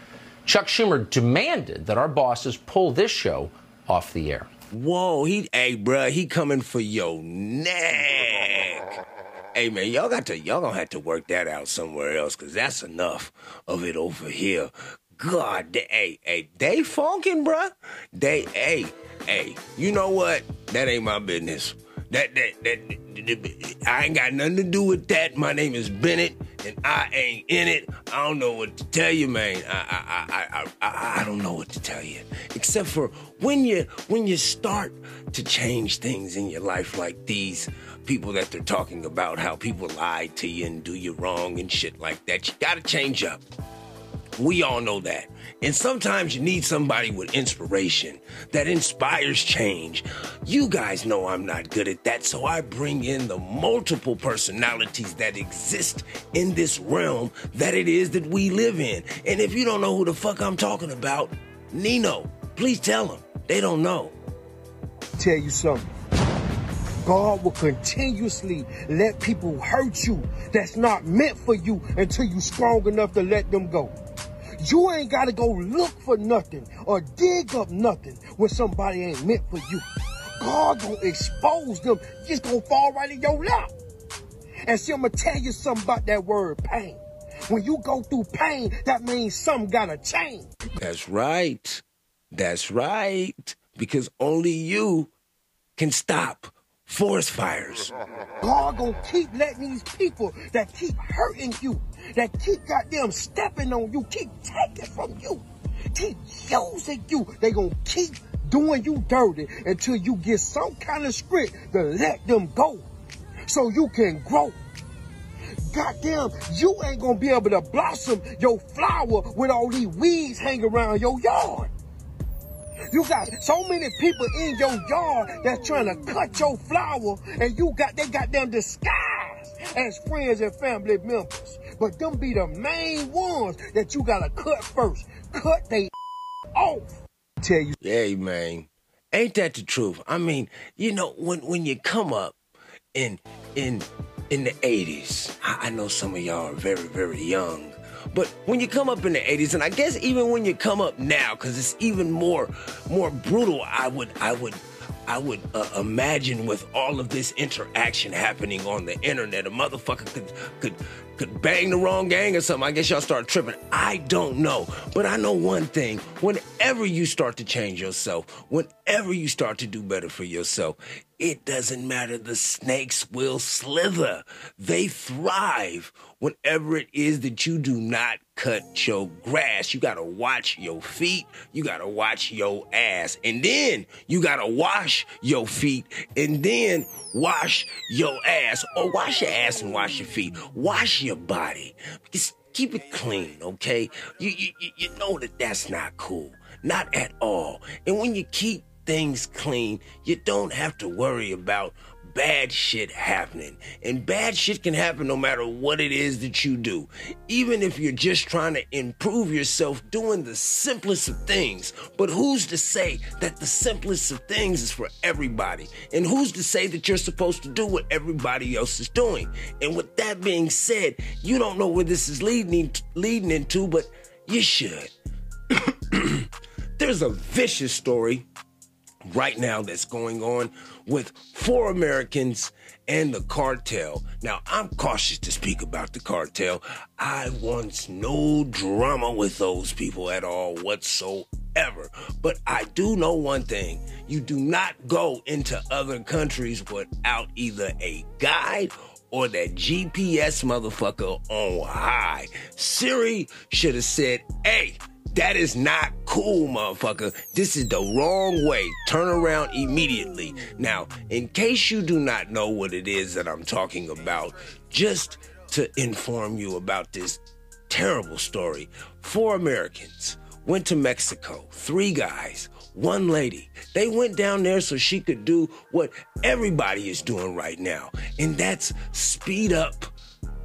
Chuck Schumer demanded that our bosses pull this show off the air. Whoa, he, hey, bruh, he coming for your neck. Hey man, y'all got to y'all gonna have to work that out somewhere else, cause that's enough of it over here. God, they, hey, hey, they funkin', bruh. They, hey, hey, you know what? That ain't my business. That, that, that, I ain't got nothing to do with that. My name is Bennett, and I ain't in it. I don't know what to tell you, man. I, I, I, I, I, I don't know what to tell you, except for when you, when you start to change things in your life like these people that they're talking about, how people lie to you and do you wrong and shit like that. You gotta change up. We all know that. And sometimes you need somebody with inspiration that inspires change. You guys know I'm not good at that, so I bring in the multiple personalities that exist in this realm that it is that we live in. And if you don't know who the fuck I'm talking about, Nino, please tell them. They don't know. Tell you something. God will continuously let people hurt you that's not meant for you until you're strong enough to let them go. You ain't gotta go look for nothing or dig up nothing when somebody ain't meant for you. God gonna expose them. Just gonna fall right in your lap. And see, I'm gonna tell you something about that word pain. When you go through pain, that means something gotta change. That's right. That's right. Because only you can stop forest fires. God gonna keep letting these people that keep hurting you, that keep goddamn stepping on you, keep taking from you, keep using you. They gonna keep doing you dirty until you get some kind of script to let them go so you can grow. Goddamn, you ain't gonna be able to blossom your flower with all these weeds hanging around your yard. You got so many people in your yard that's trying to cut your flower, and you got they got them disguised as friends and family members. But them be the main ones that you gotta cut first. Cut they off. Tell you. Hey man, ain't that the truth? I mean, you know, when when you come up in in in the 80s, I, I know some of y'all are very, very young. But when you come up in the 80s, and I guess even when you come up now, because it's even more more brutal, I would I would I would uh, imagine with all of this interaction happening on the internet, a motherfucker could could could bang the wrong gang or something. I guess y'all start tripping. I don't know, but I know one thing: whenever you start to change yourself, whenever you start to do better for yourself, it doesn't matter. The snakes will slither. They thrive whenever it is that you do not cut your grass. You gotta watch your feet. You gotta watch your ass. And then you gotta wash your feet and then wash your ass. Or wash your ass and wash your feet. Wash your body. Just keep it clean, okay? You, you- you know that that's not cool. Not at all. And when you keep things clean, you don't have to worry about bad shit happening. And bad shit can happen no matter what it is that you do. Even if you're just trying to improve yourself doing the simplest of things. But who's to say that the simplest of things is for everybody? And who's to say that you're supposed to do what everybody else is doing? And with that being said, you don't know where this is leading leading into, but you should. There's a vicious story right now that's going on with four Americans and the cartel. Now, I'm cautious to speak about the cartel. I want no drama with those people at all whatsoever. But I do know one thing you do not go into other countries without either a guide or that GPS motherfucker on high. Siri should have said, hey, that is not cool, motherfucker. This is the wrong way. Turn around immediately. Now, in case you do not know what it is that I'm talking about, just to inform you about this terrible story, four Americans went to Mexico, three guys, one lady. They went down there so she could do what everybody is doing right now, and that's speed up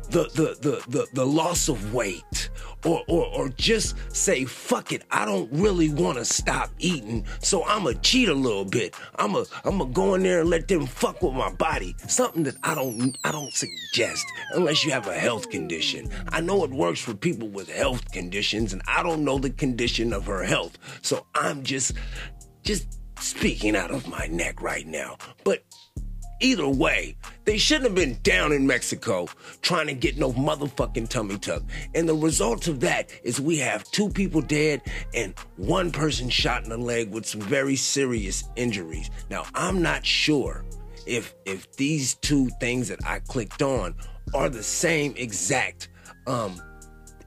the the the the, the loss of weight or, or or just say fuck it i don't really want to stop eating so i'ma cheat a little bit. I'ma i'ma go in there and let them fuck with my body. Something that i don't i don't suggest unless you have a health condition. I know it works for people with health conditions and i don't know the condition of her health so i'm just just speaking out of my neck right now. But Either way, they shouldn't have been down in Mexico trying to get no motherfucking tummy tuck. And the result of that is we have two people dead and one person shot in the leg with some very serious injuries. Now, I'm not sure if if these two things that I clicked on are the same exact um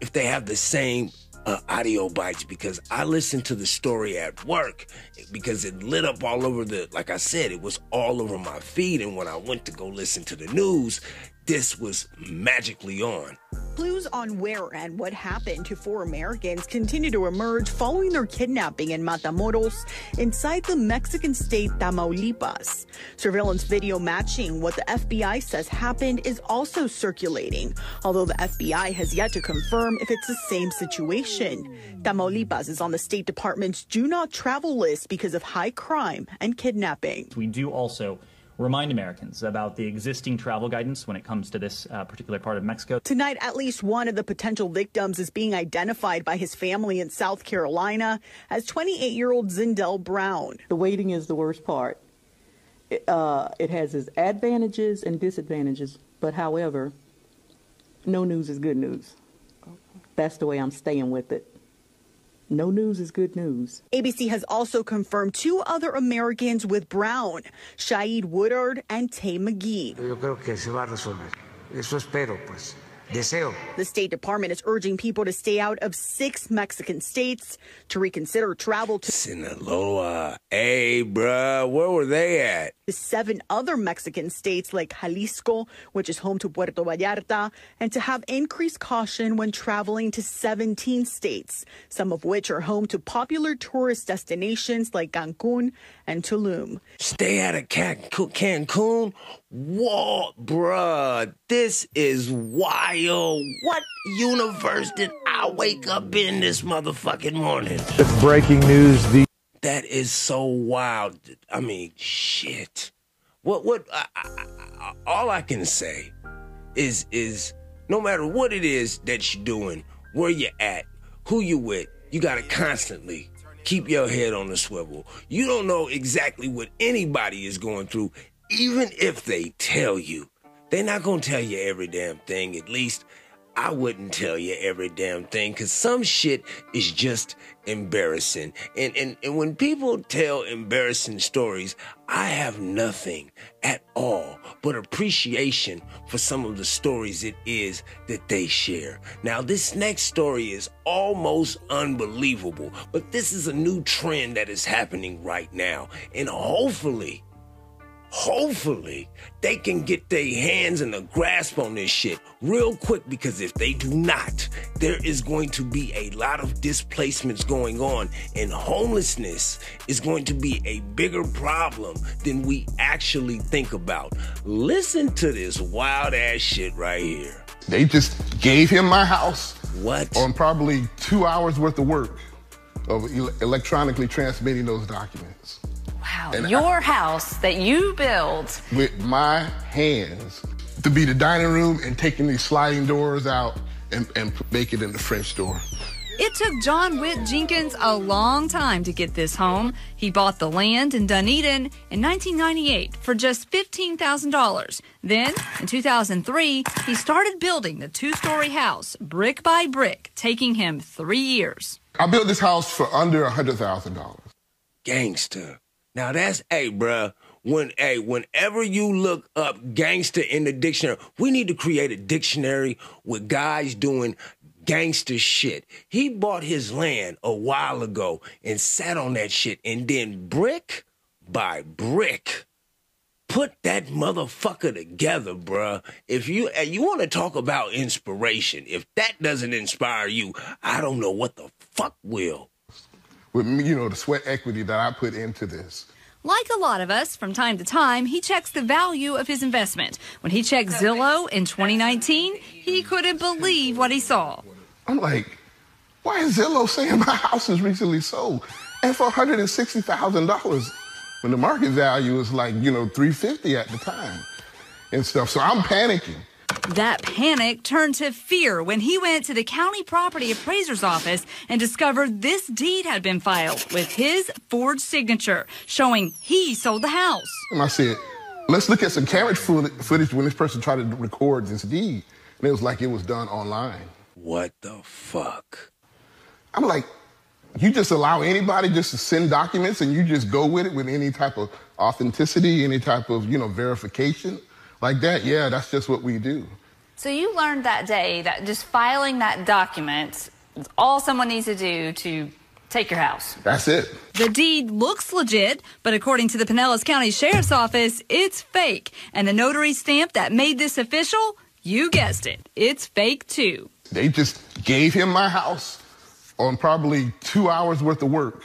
if they have the same uh, audio bites because I listened to the story at work because it lit up all over the, like I said, it was all over my feed. And when I went to go listen to the news, this was magically on. Clues on where and what happened to four Americans continue to emerge following their kidnapping in Matamoros inside the Mexican state Tamaulipas. Surveillance video matching what the FBI says happened is also circulating, although the FBI has yet to confirm if it's the same situation. Tamaulipas is on the State Department's do not travel list because of high crime and kidnapping. We do also remind Americans about the existing travel guidance when it comes to this uh, particular part of Mexico. Tonight, at least one of the potential victims is being identified by his family in South Carolina as 28 year old Zindell Brown. The waiting is the worst part. It, uh, it has its advantages and disadvantages, but however, no news is good news. That's the way I'm staying with it. No news is good news. ABC has also confirmed two other Americans with Brown, Shaeed Woodard and Tay McGee. Yo creo que se va a resolver. Eso espero, pues. Deseo. The State Department is urging people to stay out of six Mexican states to reconsider travel to Sinaloa. Hey, bruh, where were they at? The seven other Mexican states like Jalisco, which is home to Puerto Vallarta, and to have increased caution when traveling to 17 states, some of which are home to popular tourist destinations like Cancun and Tulum. Stay out of Cancun. Whoa, bruh, this is wild. What universe did I wake up in this motherfucking morning? With breaking news, the That is so wild. I mean, shit. What? What? I, I, I, all I can say is is no matter what it is that you're doing, where you're at, who you with, you gotta constantly keep your head on the swivel. You don't know exactly what anybody is going through, even if they tell you. They're not gonna tell you every damn thing, at least I wouldn't tell you every damn thing because some shit is just embarrassing. And, and, and when people tell embarrassing stories, I have nothing at all but appreciation for some of the stories it is that they share. Now, this next story is almost unbelievable, but this is a new trend that is happening right now. And hopefully, hopefully they can get their hands and a grasp on this shit real quick because if they do not, there is going to be a lot of displacements going on and homelessness is going to be a bigger problem than we actually think about. Listen to this wild ass shit right here. They just gave him my house. What? On probably two hours worth of work of electronically transmitting those documents. Wow. And Your house that you built. with my hands to be the dining room and taking these sliding doors out and, and make it in the French door. It took John Witt Jenkins a long time to get this home. He bought the land in Dunedin in 1998 for just $15,000. Then, in 2003, he started building the two story house brick by brick, taking him three years. I built this house for under a hundred thousand dollars. Gangster. Now that's hey, bruh. When hey, whenever you look up gangster in the dictionary, we need to create a dictionary with guys doing gangster shit. He bought his land a while ago and sat on that shit and then brick by brick put that motherfucker together, bruh. If you and you want to talk about inspiration, if that doesn't inspire you, I don't know what the fuck will. With you know, the sweat equity that I put into this. Like a lot of us, from time to time, he checks the value of his investment. When he checked Zillow in 2019, he couldn't believe what he saw. I'm like, why is Zillow saying my house is recently sold? And for $160,000 when the market value is like, you know, 350 at the time and stuff. So I'm panicking. That panic turned to fear when he went to the county property appraiser's office and discovered this deed had been filed with his forged signature, showing he sold the house. And I said, let's look at some camera footage when this person tried to record this deed. And it was like it was done online. What the fuck? I'm like, you just allow anybody just to send documents and you just go with it with any type of authenticity, any type of, you know, verification like that? Yeah, that's just what we do. So you learned that day that just filing that document is all someone needs to do to take your house. That's it. The deed looks legit, but according to the Pinellas County Sheriff's Office, it's fake. And the notary stamp that made this official, you guessed it, it's fake too. They just gave him my house on probably two hours worth of work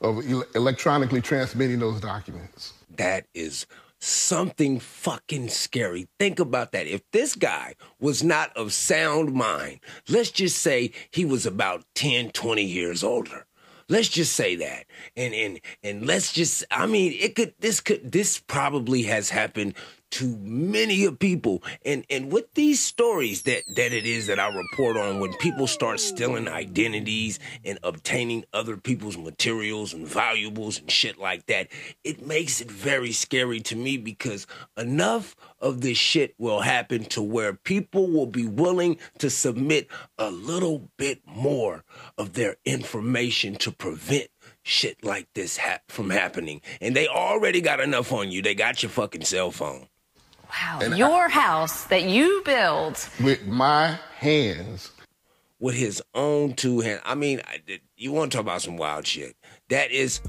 of electronically transmitting those documents. That is something fucking scary. Think about that. If this guy was not of sound mind, let's just say he was about 10, 20 years older. Let's just say that. And and and let's just I mean, it could this could this probably has happened to many of people. And and with these stories that that it is that I report on when people start stealing identities and obtaining other people's materials and valuables and shit like that, it makes it very scary to me because enough of this shit will happen to where people will be willing to submit a little bit more of their information to prevent shit like this hap- from happening. And they already got enough on you. They got your fucking cell phone. Wow. And Your house that you built. With my hands. With his own two hands. I mean, I- you want to talk about some wild shit. That is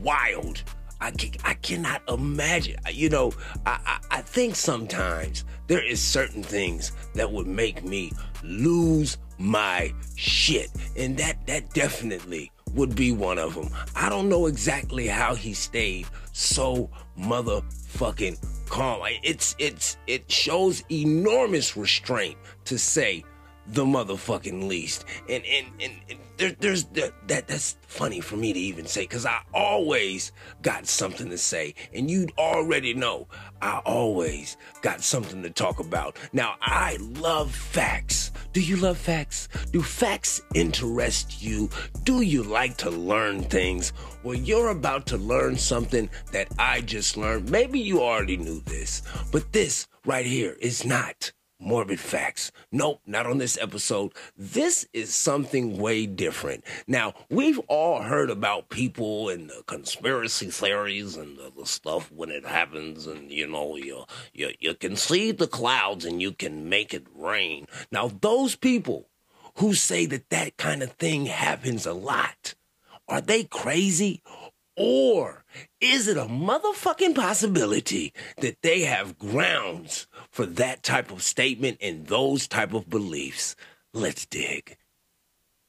wild. I, I cannot imagine. You know, I, I, I think sometimes there is certain things that would make me lose my shit. And that, that definitely would be one of them. I don't know exactly how he stayed so motherfucking calm. It's it's it shows enormous restraint to say the motherfucking least. And and and, and there, there's that, that that's funny for me to even say because I always got something to say, and you'd already know I always got something to talk about. Now I love facts. Do you love facts? Do facts interest you? Do you like to learn things? Well, you're about to learn something that I just learned. Maybe you already knew this, but this right here is not morbid facts. Nope, not on this episode. This is something way different. Now, we've all heard about people and the conspiracy theories and the, the stuff when it happens, and you know, you, you you can see the clouds and you can make it rain. Now, those people who say that that kind of thing happens a lot, are they crazy? Or is it a motherfucking possibility that they have grounds for that type of statement and those type of beliefs? Let's dig.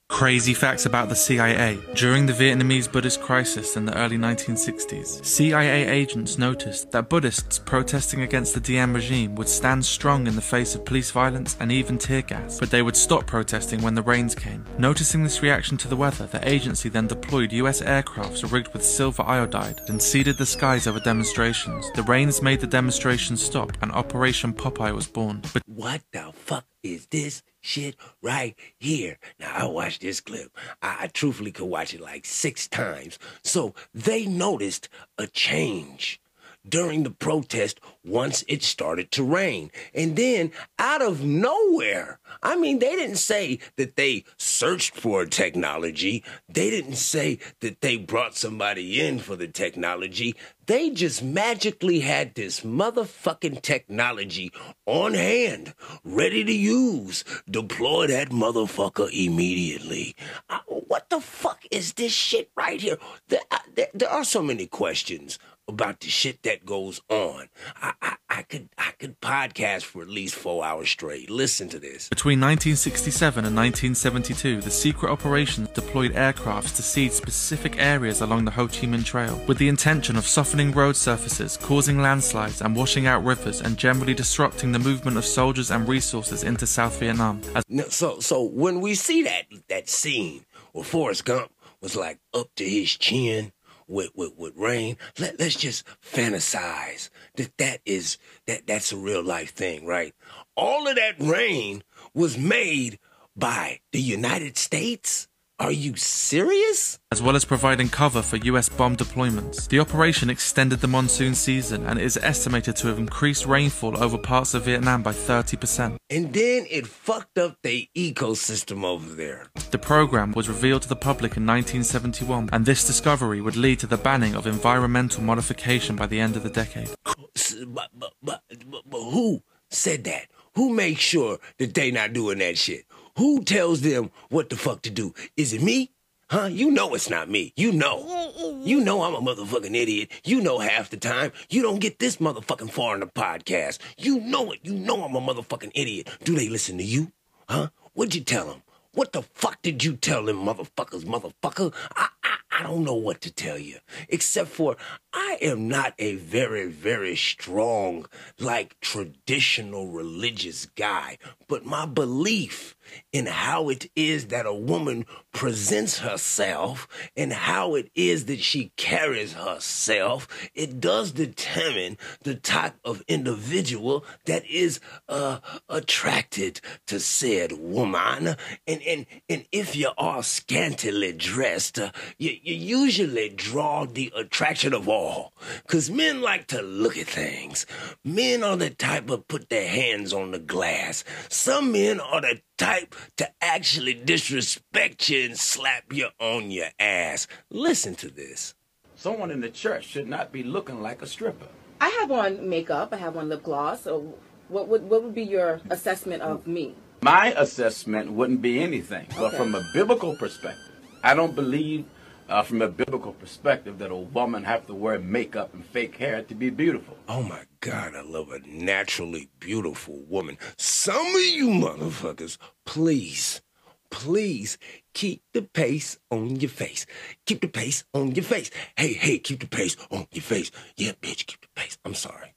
Crazy facts about the CIA. During the Vietnamese Buddhist crisis in the early 1960s, CIA agents noticed that Buddhists protesting against the Diem regime would stand strong in the face of police violence and even tear gas, but they would stop protesting when the rains came. Noticing this reaction to the weather, the agency then deployed US aircrafts rigged with silver iodide and seeded the skies over demonstrations. The rains made the demonstrations stop and Operation Popeye was born. But What the fuck is this shit right here? Now, I watched this clip. I, I truthfully could watch it like six times. So they noticed a change during the protest once it started to rain. And then out of nowhere, I mean, they didn't say that they searched for technology. They didn't say that they brought somebody in for the technology. They just magically had this motherfucking technology on hand, ready to use. Deploy that motherfucker immediately. Uh, what the fuck is this shit right here? There, uh, there, there are so many questions about the shit that goes on. I, I, I could I could podcast for at least four hours straight. Listen to this. Between 1967 and 1972, the secret operations deployed aircrafts to seed specific areas along the Ho Chi Minh Trail with the intention of softening road surfaces, causing landslides, and washing out rivers, and generally disrupting the movement of soldiers and resources into South Vietnam. As so so when we see that that scene where Forrest Gump was like up to his chin with with, with rain, let let's just fantasize that that is that that's a real life thing, right? All of that rain was made by the United States. Are you serious? as well as providing cover for US bomb deployments. The operation extended the monsoon season and is estimated to have increased rainfall over parts of Vietnam by 30%. And then it fucked up the ecosystem over there. The program was revealed to the public in 1971, and this discovery would lead to the banning of environmental modification by the end of the decade. But, but, but, but, who said that? Who makes sure that they're not doing that shit? Who tells them what the fuck to do? Is it me? Huh? You know it's not me. You know. You know I'm a motherfucking idiot. You know half the time. You don't get this motherfucking far in the podcast. You know it. You know I'm a motherfucking idiot. Do they listen to you? Huh? What'd you tell them? What the fuck did you tell them motherfuckers, motherfucker? I, I, I don't know what to tell you. Except for I am not a very, very strong, like traditional religious guy. But my belief in how it is that a woman presents herself and how it is that she carries herself, it does determine the type of individual that is uh, attracted to said woman. And, and, and if you are scantily dressed, uh, you, you usually draw the attraction of all. Because men like to look at things. Men are the type of put their hands on the glass. Some men are the type to actually disrespect you and slap you on your ass. Listen to this. Someone in the church should not be looking like a stripper. I have on makeup. I have on lip gloss. So, what would what would be your assessment of me? My assessment wouldn't be anything, but from a biblical perspective, I don't believe, uh, from a biblical perspective, that a woman have to wear makeup and fake hair to be beautiful. Oh my God, I love a naturally beautiful woman. Some of you motherfuckers, please, please keep the pace on your face. Keep the pace on your face. Hey, hey, keep the pace on your face. Yeah, bitch, keep the pace. I'm sorry.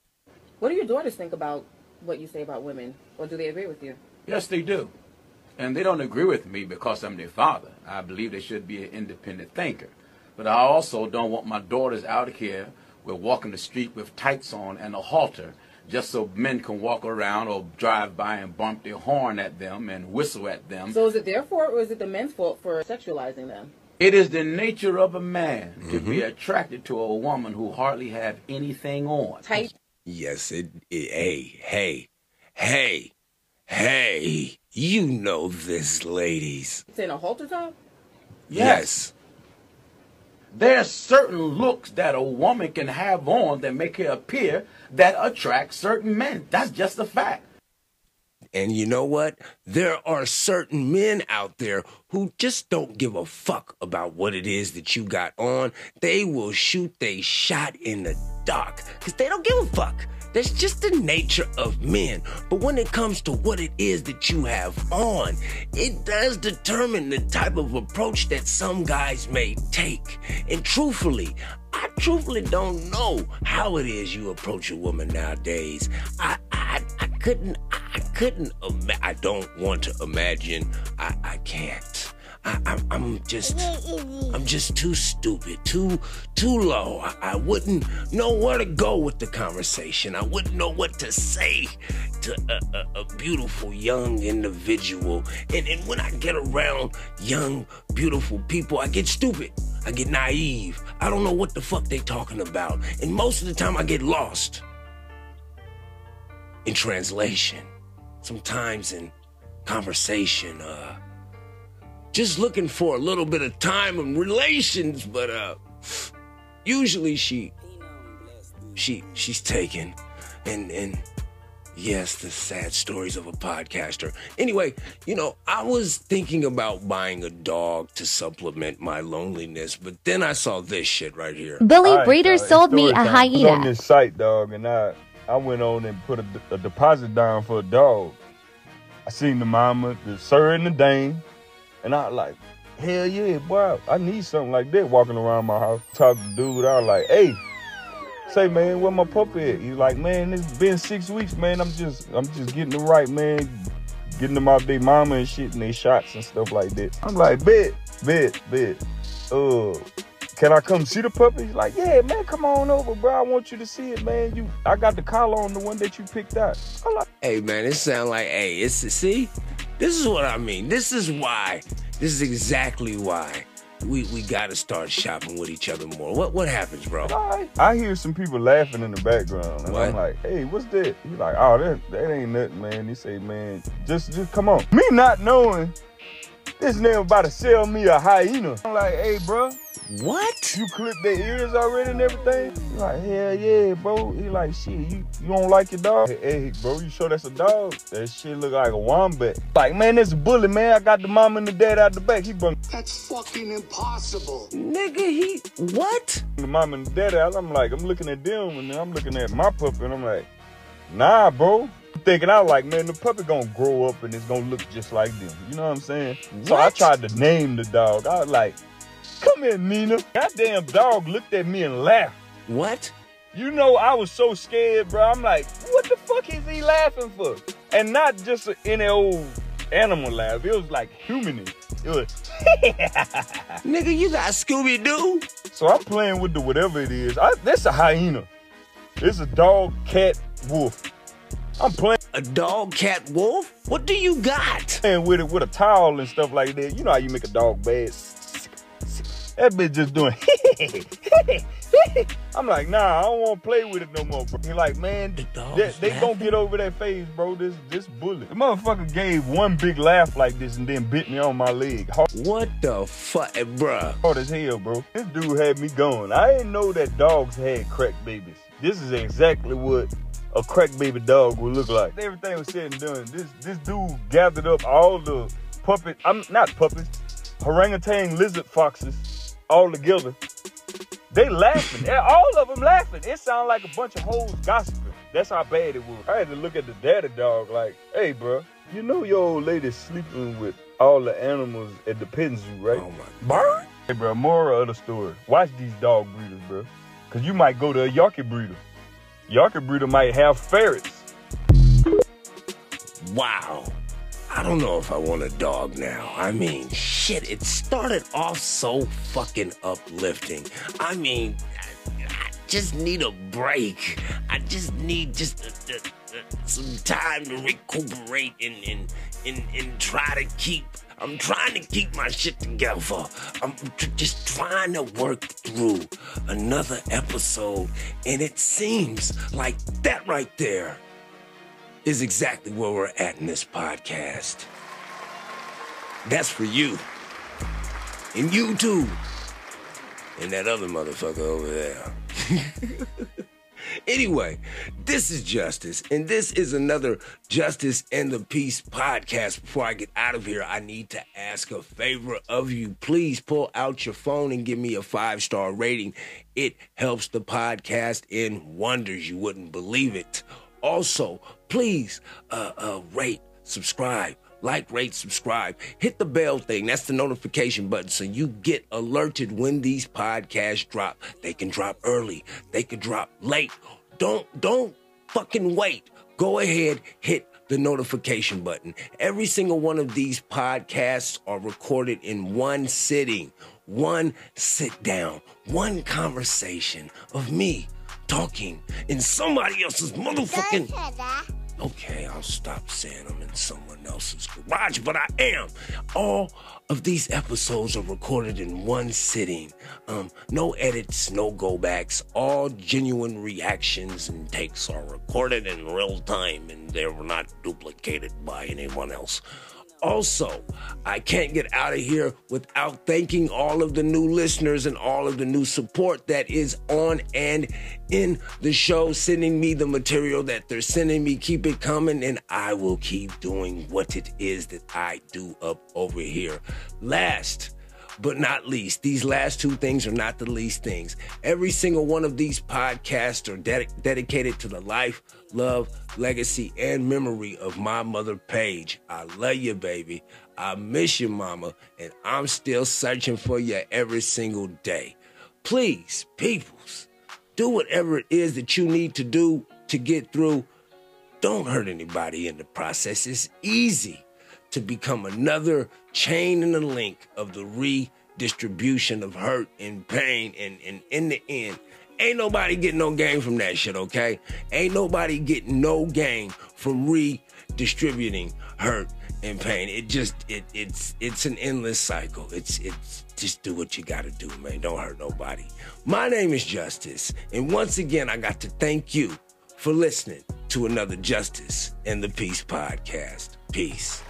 What do your daughters think about what you say about women, or do they agree with you? Yes, they do. And they don't agree with me because I'm their father. I believe they should be an independent thinker. But I also don't want my daughters out here with walking the street with tights on and a halter just so men can walk around or drive by and bump their horn at them and whistle at them. So is it their fault or is it the men's fault for sexualizing them? It is the nature of a man to be mm-hmm. attracted to a woman who hardly have anything on. Tight. Yes, it, it. Hey, hey, hey, hey. You know this, ladies. It's in a halter top? Yes. There are certain looks that a woman can have on that make her appear that attract certain men. That's just a fact. And you know what? There are certain men out there who just don't give a fuck about what it is that you got on. They will shoot they shot in the dark because they don't give a fuck. That's just the nature of men. But when it comes to what it is that you have on, it does determine the type of approach that some guys may take. And truthfully, I truthfully don't know how it is you approach a woman nowadays. I I, I couldn't I couldn't I don't want to imagine. I I can't. I, I'm just, I'm just too stupid, too, too low. I, I wouldn't know where to go with the conversation. I wouldn't know what to say to a, a, a beautiful young individual. And, and when I get around young, beautiful people, I get stupid. I get naive. I don't know what the fuck they talking about. And most of the time I get lost in translation. Sometimes in conversation, uh, just looking for a little bit of time and relations, but uh usually she she she's taken. And and yes, the sad stories of a podcaster. Anyway, you know, I was thinking about buying a dog to supplement my loneliness, but then I saw this shit right here. Billy All right, Breeder dog, sold me a time. I was on hyena. this site, dog, and I I went on and put a, a deposit down for a dog. I seen the mama, the sir, and the dame, and I like, hell yeah, boy, I need something like that walking around my house. Talk to dude, I like, hey, say man, where my puppy at? He's like, man, it's been six weeks, man. I'm just I'm just getting the right, man. Getting them out their mama and shit and they shots and stuff like that. I'm like, bet, bet, bet. Uh, can I come see the puppy? He's like, yeah, man, come on over, bro. I want you to see it, man. You, I got the collar on the one that you picked out. I'm like, Hey man, it sound like hey, it's see, this is what I mean. This is why. This is exactly why we we gotta start shopping with each other more. What what happens, bro? I I hear some people laughing in the background, and I'm like, "Hey, what's that?" He's like, "Oh, that that ain't nothing, man." He say, "Man, just just come on." Me not knowing this nigga about to sell me a hyena. I'm like, "Hey, bro, what? You clipped their ears already and everything?" He like, "Hell yeah, bro." He like, "Shit, you you don't like your dog?" Hey, hey, bro, you sure that's a dog? That shit look like a wombat. Like, man, that's a bully, man. I got the mom and the dad out the back. He brought That's fucking impossible. Nigga, he what? the mom and the dad out. I'm like, I'm looking at them and then I'm looking at my puppy and I'm like, nah, bro. Thinking I was like, man, the puppy gonna grow up and it's gonna look just like them. You know what I'm saying? So I tried to name the dog. I was like, come here, Nina. Goddamn dog looked at me and laughed. What? You know, I was so scared, bro. I'm like, what the fuck is he laughing for? And not just any old animal laugh. It was like humanish. It was, nigga, you got Scooby Doo. So I'm playing with the whatever it is. I, that's a hyena. It's a dog, cat, wolf. I'm playing a dog, cat, wolf. What do you got? Playing with it with a towel and stuff like that. You know how you make a dog bad. That bitch just doing. I'm like, nah, I don't want to play with it no more, bro. He like, man, they, they gonna get over that phase, bro. This this bullet. The motherfucker gave one big laugh like this and then bit me on my leg. Hard, What the fuck, eh, bro? hard as hell, bro. This dude had me going. I didn't know that dogs had crack babies. This is exactly what a crack baby dog would look like. Everything was said and done. This this dude gathered up all the puppet. I'm not puppets, orangutan lizard foxes all together. They laughing. Yeah, all of them laughing. It sounded like a bunch of hoes gossiping. That's how bad it was. I had to look at the daddy dog like, hey, bro, you know your old lady sleeping with all the animals at the petting zoo, right? Oh my bird. Hey, bro, moral of the story. Watch these dog breeders, bro. Cause you might go to a Yorkie breeder. Yorkie breeder might have ferrets. Wow. I don't know if I want a dog now. I mean, shit, it started off so fucking uplifting. I mean, I just need a break. I just need just uh, uh, uh, some time to recuperate and and, and and try to keep. I'm trying to keep my shit together. I'm tr- just trying to work through another episode, and it seems like that right there is exactly where we're at in this podcast. That's for you. And you too. And that other motherfucker over there. anyway, this is Justice, and this is another Justice and the Peace podcast. Before I get out of here, I need to ask a favor of you. Please pull out your phone and give me a five star rating. It helps the podcast in wonders. You wouldn't believe it. Also, please uh, uh, rate, subscribe, like, rate, subscribe. Hit the bell thing. That's the notification button so you get alerted when these podcasts drop. They can drop early. They can drop late. Don't don't fucking wait. Go ahead, hit the notification button. Every single one of these podcasts are recorded in one sitting, one sit down, one conversation of me talking in somebody else's motherfucking. Okay, I'll stop saying I'm in someone else's garage, but I am. All of these episodes are recorded in one sitting. Um, no edits, no go backs. All genuine reactions and takes are recorded in real time and they're not duplicated by anyone else. Also, I can't get out of here without thanking all of the new listeners and all of the new support that is on and in the show, sending me the material that they're sending me. Keep it coming, and I will keep doing what it is that I do up over here. Last, but not least, these last two things are not the least things. Every single one of these podcasts are ded- dedicated to the life, love, legacy, and memory of my mother, Paige. I love you, baby. I miss you, mama, and I'm still searching for you every single day. Please, peoples, do whatever it is that you need to do to get through. Don't hurt anybody in the process. It's easy to become another chain in the link of the redistribution of hurt and pain. And, and in the end, ain't nobody getting no gain from that shit, okay? Ain't nobody getting no gain from redistributing hurt and pain. It just it it's it's an endless cycle. It's it's just do what you gotta do, man. Don't hurt nobody. My name is Justice, and once again I got to thank you for listening to another Justice and the Peace podcast. Peace.